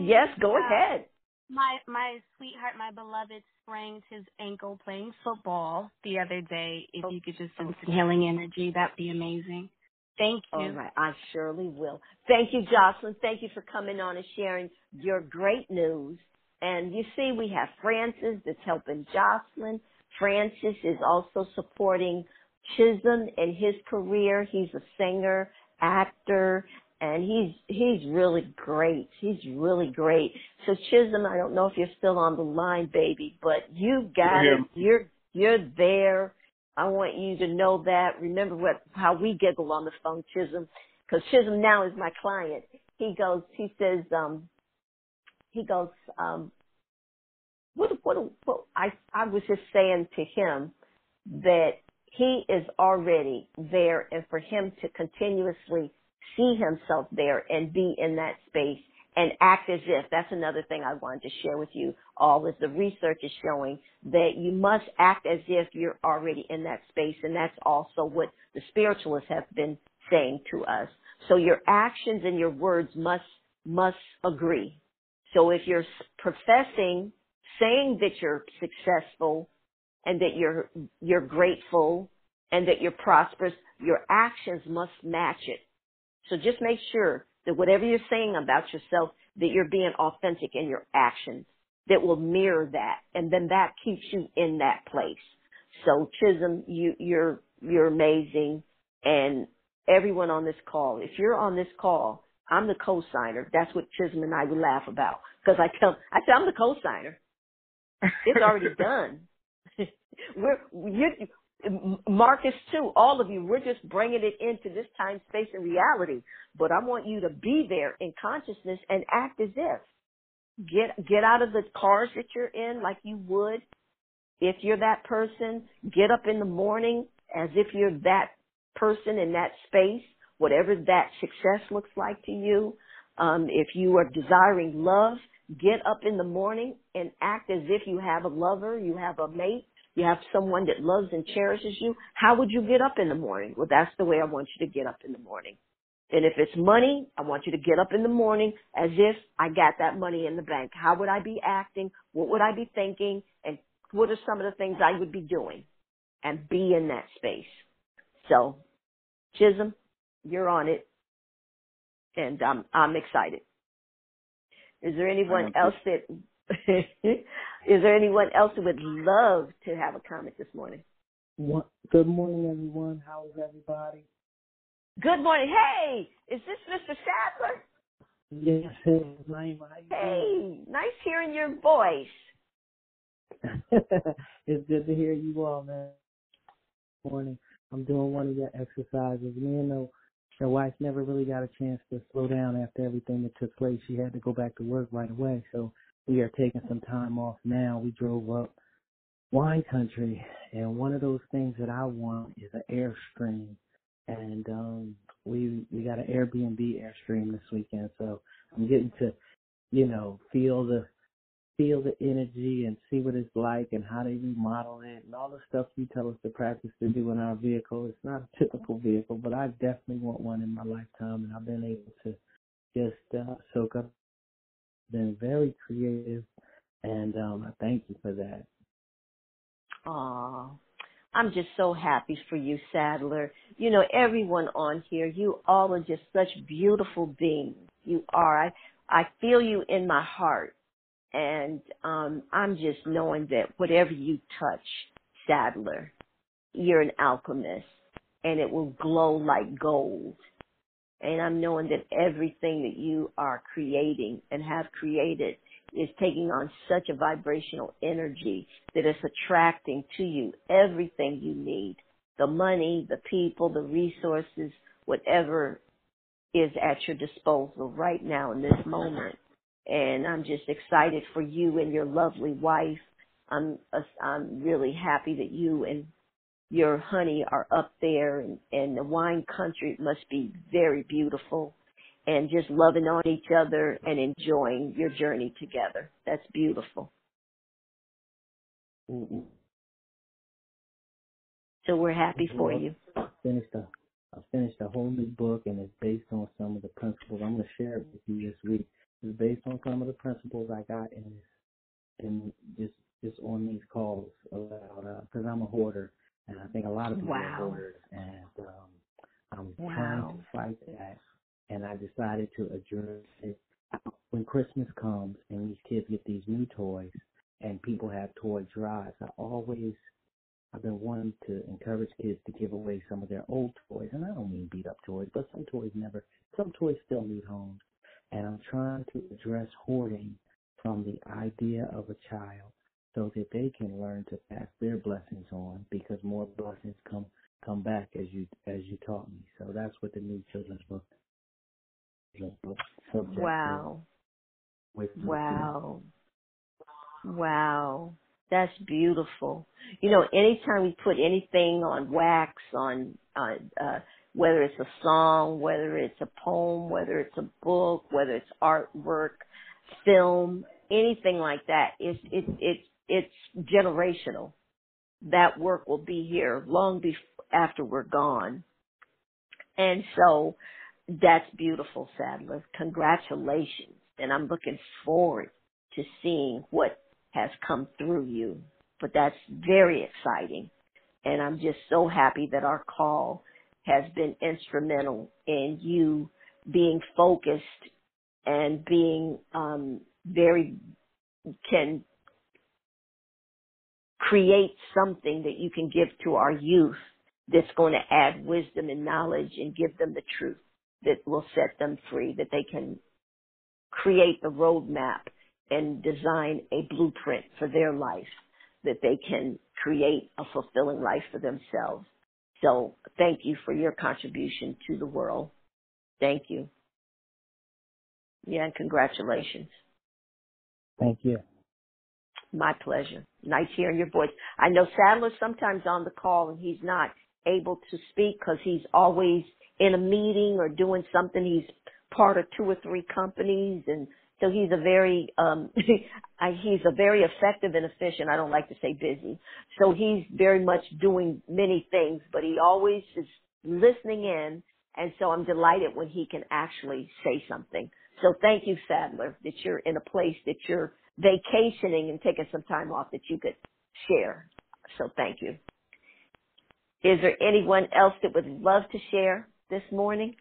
Yes, go uh, ahead. My my sweetheart, my beloved, sprained his ankle playing football the other day. If Oh, you could just send some healing energy, that'd be amazing. Thank you. All right, I surely will. Thank you, Jocelyn. Thank you for coming on and sharing your great news. And you see, we have Francis that's helping Jocelyn. Francis is also supporting Chisholm in his career. He's a singer, actor, and he's he's really great. He's really great. So Chisholm, I don't know if you're still on the line, baby, but you got it. You're you're there. I want you to know that. Remember what how we giggle on the phone, Chisholm, because Chisholm now is my client. He goes, he says, um, he goes, um, what what what I I was just saying to him that he is already there and for him to continuously see himself there and be in that space and act as if that's another thing I wanted to share with you all is the research is showing that you must act as if you're already in that space and that's also what the spiritualists have been saying to us. So your actions and your words must must agree. So if you're professing saying that you're successful and that you're you're grateful and that you're prosperous, your actions must match it. So just make sure that whatever you're saying about yourself, that you're being authentic in your actions that will mirror that, and then that keeps you in that place. So Chisholm, you you're you're amazing, and everyone on this call, if you're on this call, I'm the co-signer. That's what Chisholm and I would laugh about because I tell I say I'm the co-signer. It's already [laughs] done. [laughs] we're you, Marcus too. All of you, we're just bringing it into this time, space, and reality. But I want you to be there in consciousness and act as if. Get get out of the cars that you're in like you would if you're that person. Get up in the morning as if you're that person in that space, whatever that success looks like to you. Um, if you are desiring love, get up in the morning and act as if you have a lover, you have a mate, you have someone that loves and cherishes you. How would you get up in the morning? Well, that's the way I want you to get up in the morning. And if it's money, I want you to get up in the morning as if I got that money in the bank. How would I be acting? What would I be thinking? And what are some of the things I would be doing? And be in that space. So, Chisholm, you're on it. And I'm, I'm excited. Is there anyone else that, [laughs] is there anyone else who would love to have a comment this morning? Good morning, everyone. How is everybody? Good morning. Hey, is this Mr. Sadler? Yes, hey, Naimah, Hey, nice hearing your voice. [laughs] it's good to hear you all, man. Morning. I'm doing one of your exercises. Me and the, the wife never really got a chance to slow down after everything that took place. She had to go back to work right away. So we are taking some time off now. We drove up wine country and one of those things that I want is an airstream. And um we we got an Airbnb airstream this weekend, so I'm getting to, you know, feel the feel the energy and see what it's like and how they remodel it and all the stuff you tell us to practice to do in our vehicle. It's not a typical vehicle, but I definitely want one in my lifetime and I've been able to just uh, soak up. Been very creative and um I thank you for that. Aw. I'm just so happy for you, Sadler. You know, everyone on here, you all are just such beautiful beings. You are. I, I feel you in my heart. And um, I'm just knowing that whatever you touch, Sadler, you're an alchemist and it will glow like gold. And I'm knowing that everything that you are creating and have created is taking on such a vibrational energy that it's attracting to you everything you need. The money, the people, the resources, whatever is at your disposal right now in this moment. And I'm just excited for you and your lovely wife. I'm, I'm really happy that you and your honey are up there and, and the wine country must be very beautiful and just loving on each other and enjoying your journey together. That's beautiful. Mm-hmm. So we're happy for you. I finished a I finished a whole new book and it's based on some of the principles. I'm gonna share it with you this week. It's based on some of the principles I got in this in just just on these calls about because uh, I'm a hoarder and I think a lot of people wow. are hoarders and um I'm wow. trying to fight that and I decided to address it. When Christmas comes and these kids get these new toys and people have toy drives, I always I've been wanting to encourage kids to give away some of their old toys, and I don't mean beat up toys, but some toys never, some toys still need homes. And I'm trying to address hoarding from the idea of a child so that they can learn to pass their blessings on because more blessings come come back as you as you taught me. So that's what the new children's book Wow. Wow. Wow. That's beautiful. You know, anytime we put anything on wax, on uh, uh, whether it's a song, whether it's a poem, whether it's a book, whether it's artwork, film, anything like that, it's it's it's it's generational. That work will be here long after we're gone. And so that's beautiful, Sadler. Congratulations. And I'm looking forward to seeing what has come through you. But that's very exciting. And I'm just so happy that our call has been instrumental in you being focused and being um, very can create something that you can give to our youth that's going to add wisdom and knowledge and give them the truth that will set them free, that they can create the roadmap and design a blueprint for their life, that they can create a fulfilling life for themselves. So thank you for your contribution to the world. Thank you. Yeah, and congratulations. Thank you. My pleasure. Nice hearing your voice. I know Sadler's sometimes on the call and he's not able to speak because he's always in a meeting or doing something. He's part of two or three companies and so he's a very um [laughs] he's a very effective and efficient. I don't like to say busy. So he's very much doing many things, but he always is listening in and so I'm delighted when he can actually say something. So thank you, Sadler, that you're in a place that you're vacationing and taking some time off that you could share. So thank you. Is there anyone else that would love to share? this morning?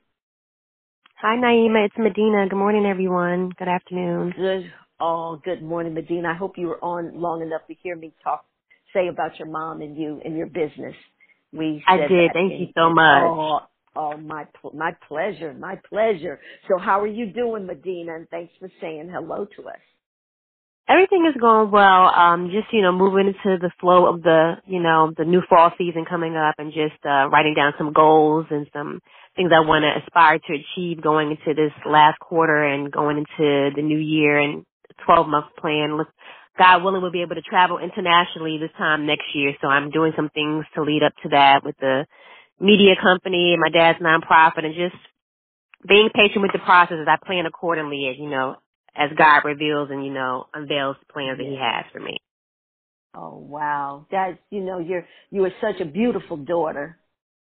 Hi, Naimah. It's Medina. Good morning, everyone. Good afternoon. Good. Oh, good morning, Medina. I hope you were on long enough to hear me talk, say about your mom and you and your business. We. I did. Thank you so much. Oh, oh, my my pleasure, my pleasure. So, how are you doing, Medina? And thanks for saying hello to us. Everything is going well. Um, just you know, moving into the flow of the you know the new fall season coming up, and just uh, writing down some goals and some things I want to aspire to achieve going into this last quarter and going into the new year and 12 month plan. God willing, we'll be able to travel internationally this time next year. So I'm doing some things to lead up to that with the media company and my dad's nonprofit and just being patient with the process as I plan accordingly as, you know, as God reveals and, you know, unveils the plans that he has for me. Oh wow. That's you know, you're you are such a beautiful daughter.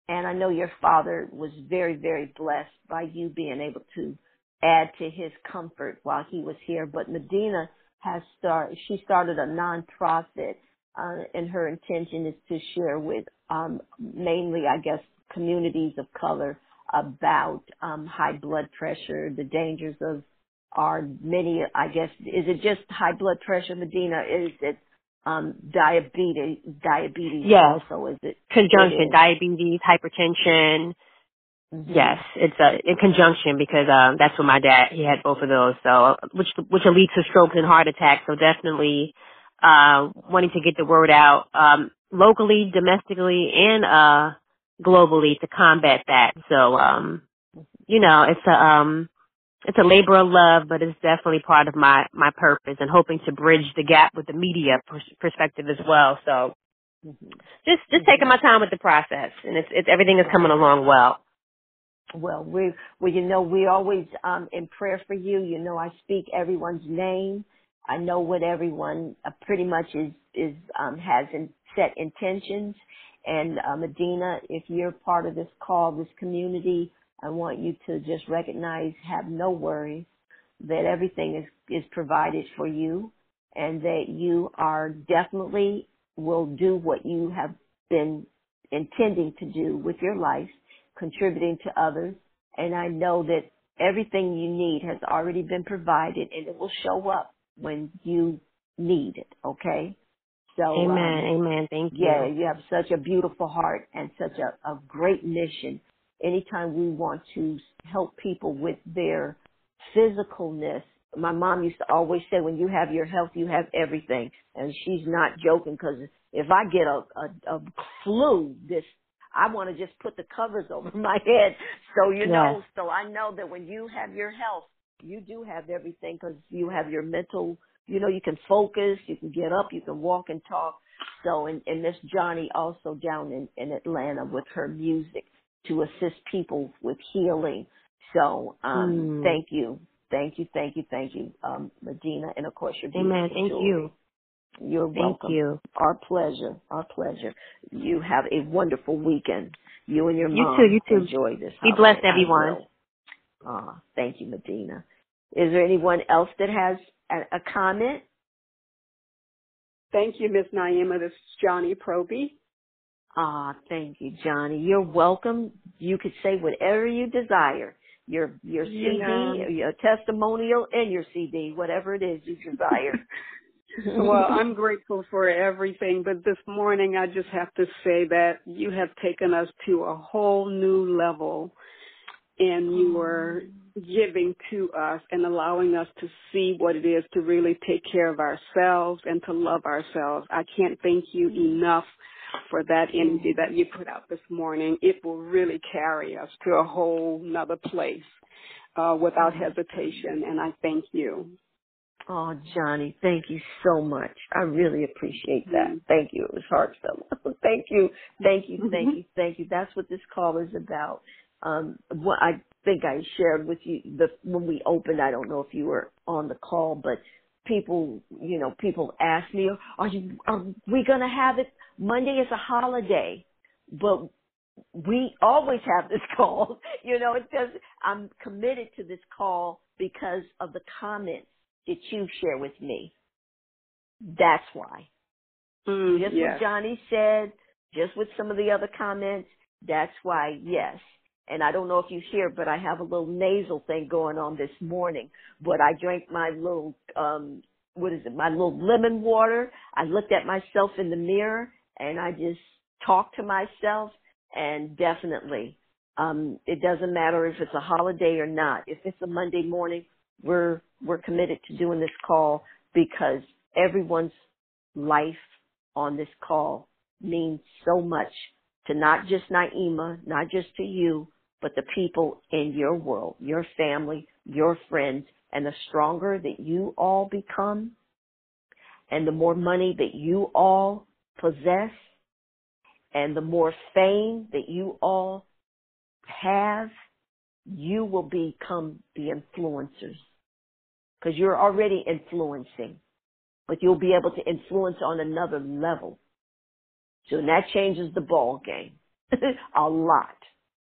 And I know your father was very, very blessed by you being able to add to his comfort while he was here. But Medina has started, she started a nonprofit uh, and her intention is to share with um, mainly, I guess, communities of color about um, high blood pressure, the dangers of our many, I guess, is it just high blood pressure, Medina? Is it um, diabetes? Diabetes yes. also is it conjunction? diabetes, hypertension. Mm-hmm. Yes, it's a in conjunction because um, that's what my dad he had both of those. So which which leads to strokes and heart attacks. So definitely uh, wanting to get the word out um, locally, domestically, and uh, globally to combat that. So, um, you know, it's a um, it's a labor of love, but it's definitely part of my my purpose and hoping to bridge the gap with the media pers- perspective as well. So, mm-hmm. just just taking my time with the process, and it's it's everything is coming along well. Well, we well, you know, we always um in prayer for you. You know, I speak everyone's name I know what everyone uh, pretty much is is um, has in, set intentions. And uh, Medina, if you're part of this call, this community, I want you to just recognize, have no worries, that everything is is provided for you, and that you are definitely will do what you have been intending to do with your life, contributing to others. And I know that everything you need has already been provided, and it will show up when you need it, okay? So Amen, um, amen. Thank you. Yeah, you have such a beautiful heart and such a, a great mission. Anytime we want to help people with their physicalness, my mom used to always say, when you have your health, you have everything. And she's not joking because if I get a, a, a flu this I want to just put the covers [laughs] over my head. So, you know, so I know that when you have your health, you do have everything because you have your mental, you know, you can focus, you can get up, you can walk and talk. So, and, and Miss Johnny also down in, in Atlanta with her music to assist people with healing. So, um, mm. thank you. Thank you, thank you, thank you, um, Medina, and of course your Amen. Thank jewelry. you. You're welcome. Thank you. Our pleasure. Our pleasure. You have a wonderful weekend. You and your mom. You too. You too. Enjoy this. Be blessed, everyone. Ah, thank you, Medina. Is there anyone else that has a, a comment? Thank you, Miss Naimah. This is Johnny Proby. Ah, thank you, Johnny. You're welcome. You could say whatever you desire. Your your CD, yeah. your testimonial, and your CD, whatever it is you desire. [laughs] [laughs] well, I'm grateful for everything, but this morning I just have to say that you have taken us to a whole new level and you were giving to us and allowing us to see what it is to really take care of ourselves and to love ourselves. I can't thank you enough for that energy that you put out this morning. It will really carry us to a whole nother place uh, without hesitation, and I thank you. Oh, Johnny, thank you so much. I really appreciate that. Mm-hmm. Thank you. It was heartfelt. [laughs] thank you, thank you, thank you, thank you. That's what this call is about. Um, what I think I shared with you the when we opened. I don't know if you were on the call, but people, you know, people ask me, "Are you? Are we going to have it? Monday is a holiday, but we always have this [laughs] call. You know, it does. I'm committed to this call because of the comments that you share with me. That's why. Mm, just yes. what Johnny said, just with some of the other comments. That's why, yes, and I don't know if you hear, but I have a little nasal thing going on this morning. But I drank my little, um, what is it, my little lemon water. I looked at myself in the mirror and I just talk to myself and definitely, um, it doesn't matter if it's a holiday or not. If it's a Monday morning, we're, we're committed to doing this call because everyone's life on this call means so much to not just Naimah, not just to you, but the people in your world, your family, your friends, and the stronger that you all become, and the more money that you all possess, and the more fame that you all have, you will become the influencers. Because you're already influencing, but you'll be able to influence on another level. So that changes the ball game [laughs] a lot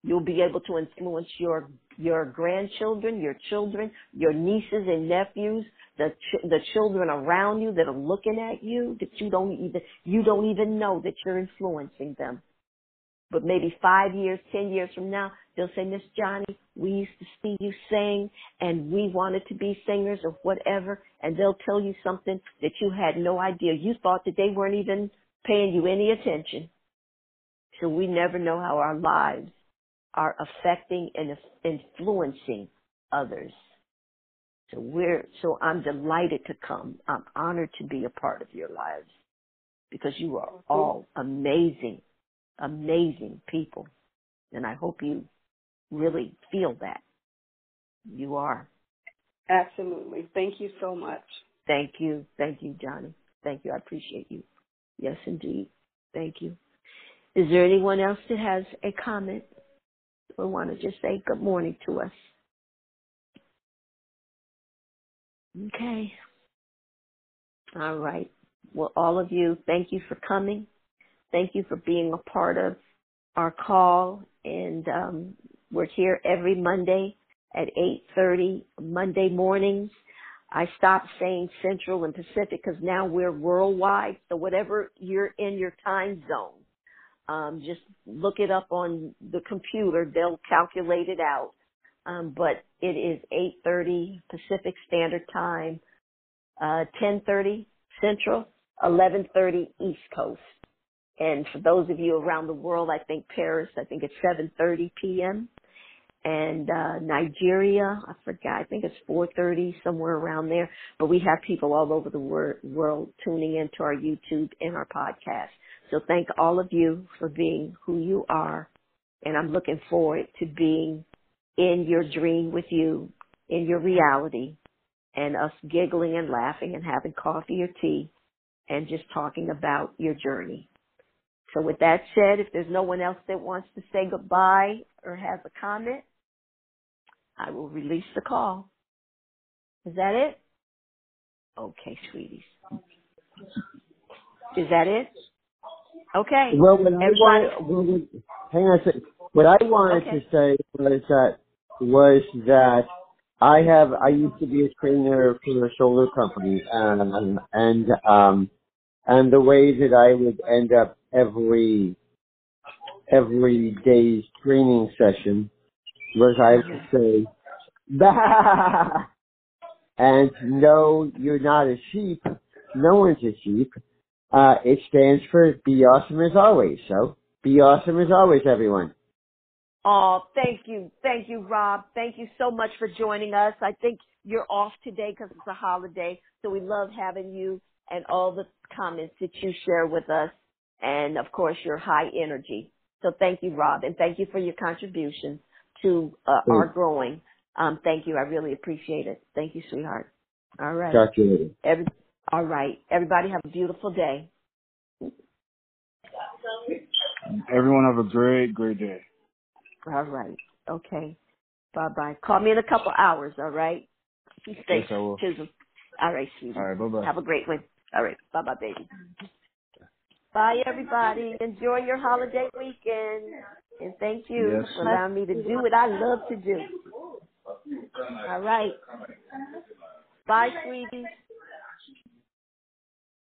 You'll be able to influence your your grandchildren, your children, your nieces and nephews, the ch- the children around you that are looking at you that you don't even you don't even know that you're influencing them. But maybe five years, ten years from now, they'll say, Miss Johnny, we used to see you sing and we wanted to be singers or whatever. And they'll tell you something that you had no idea. You thought that they weren't even paying you any attention. So we never know how our lives are affecting and influencing others. So we're, so I'm delighted to come. I'm honored to be a part of your lives because you are all amazing, amazing people. And I hope you really feel that. You are. Absolutely. Thank you so much. Thank you. Thank you, Johnny. Thank you. I appreciate you. Yes, indeed. Thank you. Is there anyone else that has a comment or want to just say good morning to us? Okay. All right. Well, all of you, thank you for coming. Thank you for being a part of our call. And um, we're here every Monday at 8.30, Monday mornings. I stopped saying Central and Pacific because now we're worldwide. So whatever you're in your time zone, um, just look it up on the computer. They'll calculate it out. Um, but it is 8:30 Pacific Standard Time, uh, 10:30 Central, 11:30 East Coast. And for those of you around the world, I think Paris, I think it's 7:30 p.m. And uh, Nigeria, I forgot, I think it's 4:30 somewhere around there. But we have people all over the wor- world tuning into our YouTube and our podcast. So thank all of you for being who you are. And I'm looking forward to being in your dream with you, in your reality, and us giggling and laughing and having coffee or tea and just talking about your journey. So with that said, if there's no one else that wants to say goodbye or has a comment, I will release the call. Is that it? Okay, sweeties. Is that it? Okay. Well, what I wanted, hang on a second. What I wanted Okay. to say was that was that I have I used to be a trainer for a solar company, um, and um, and the way that I would end up every every day's training session was I would say, bah! and no, you're not a sheep. No one's a sheep. Uh, it stands for be awesome as always. So be awesome as always, everyone. Oh, thank you. Thank you, Rob. Thank you so much for joining us. I think you're off today because it's a holiday. So we love having you and all the comments that you share with us. And of course, your high energy. So thank you, Rob. And thank you for your contribution to uh, our growing. Um, thank you. I really appreciate it. Thank you, sweetheart. All right. Talk to you later. Every, all right. Everybody have a beautiful day. Everyone have a great, great day. All right. Okay. Bye bye. Call me in a couple hours, all right? Safe, Yes, I will. Chisholm. All right, sweetie. All right, bye bye. Have a great one. All right. Bye bye, baby. Bye, everybody. Enjoy your holiday weekend. And thank you Yes. for allowing me to do what I love to do. All right. Bye, sweeties.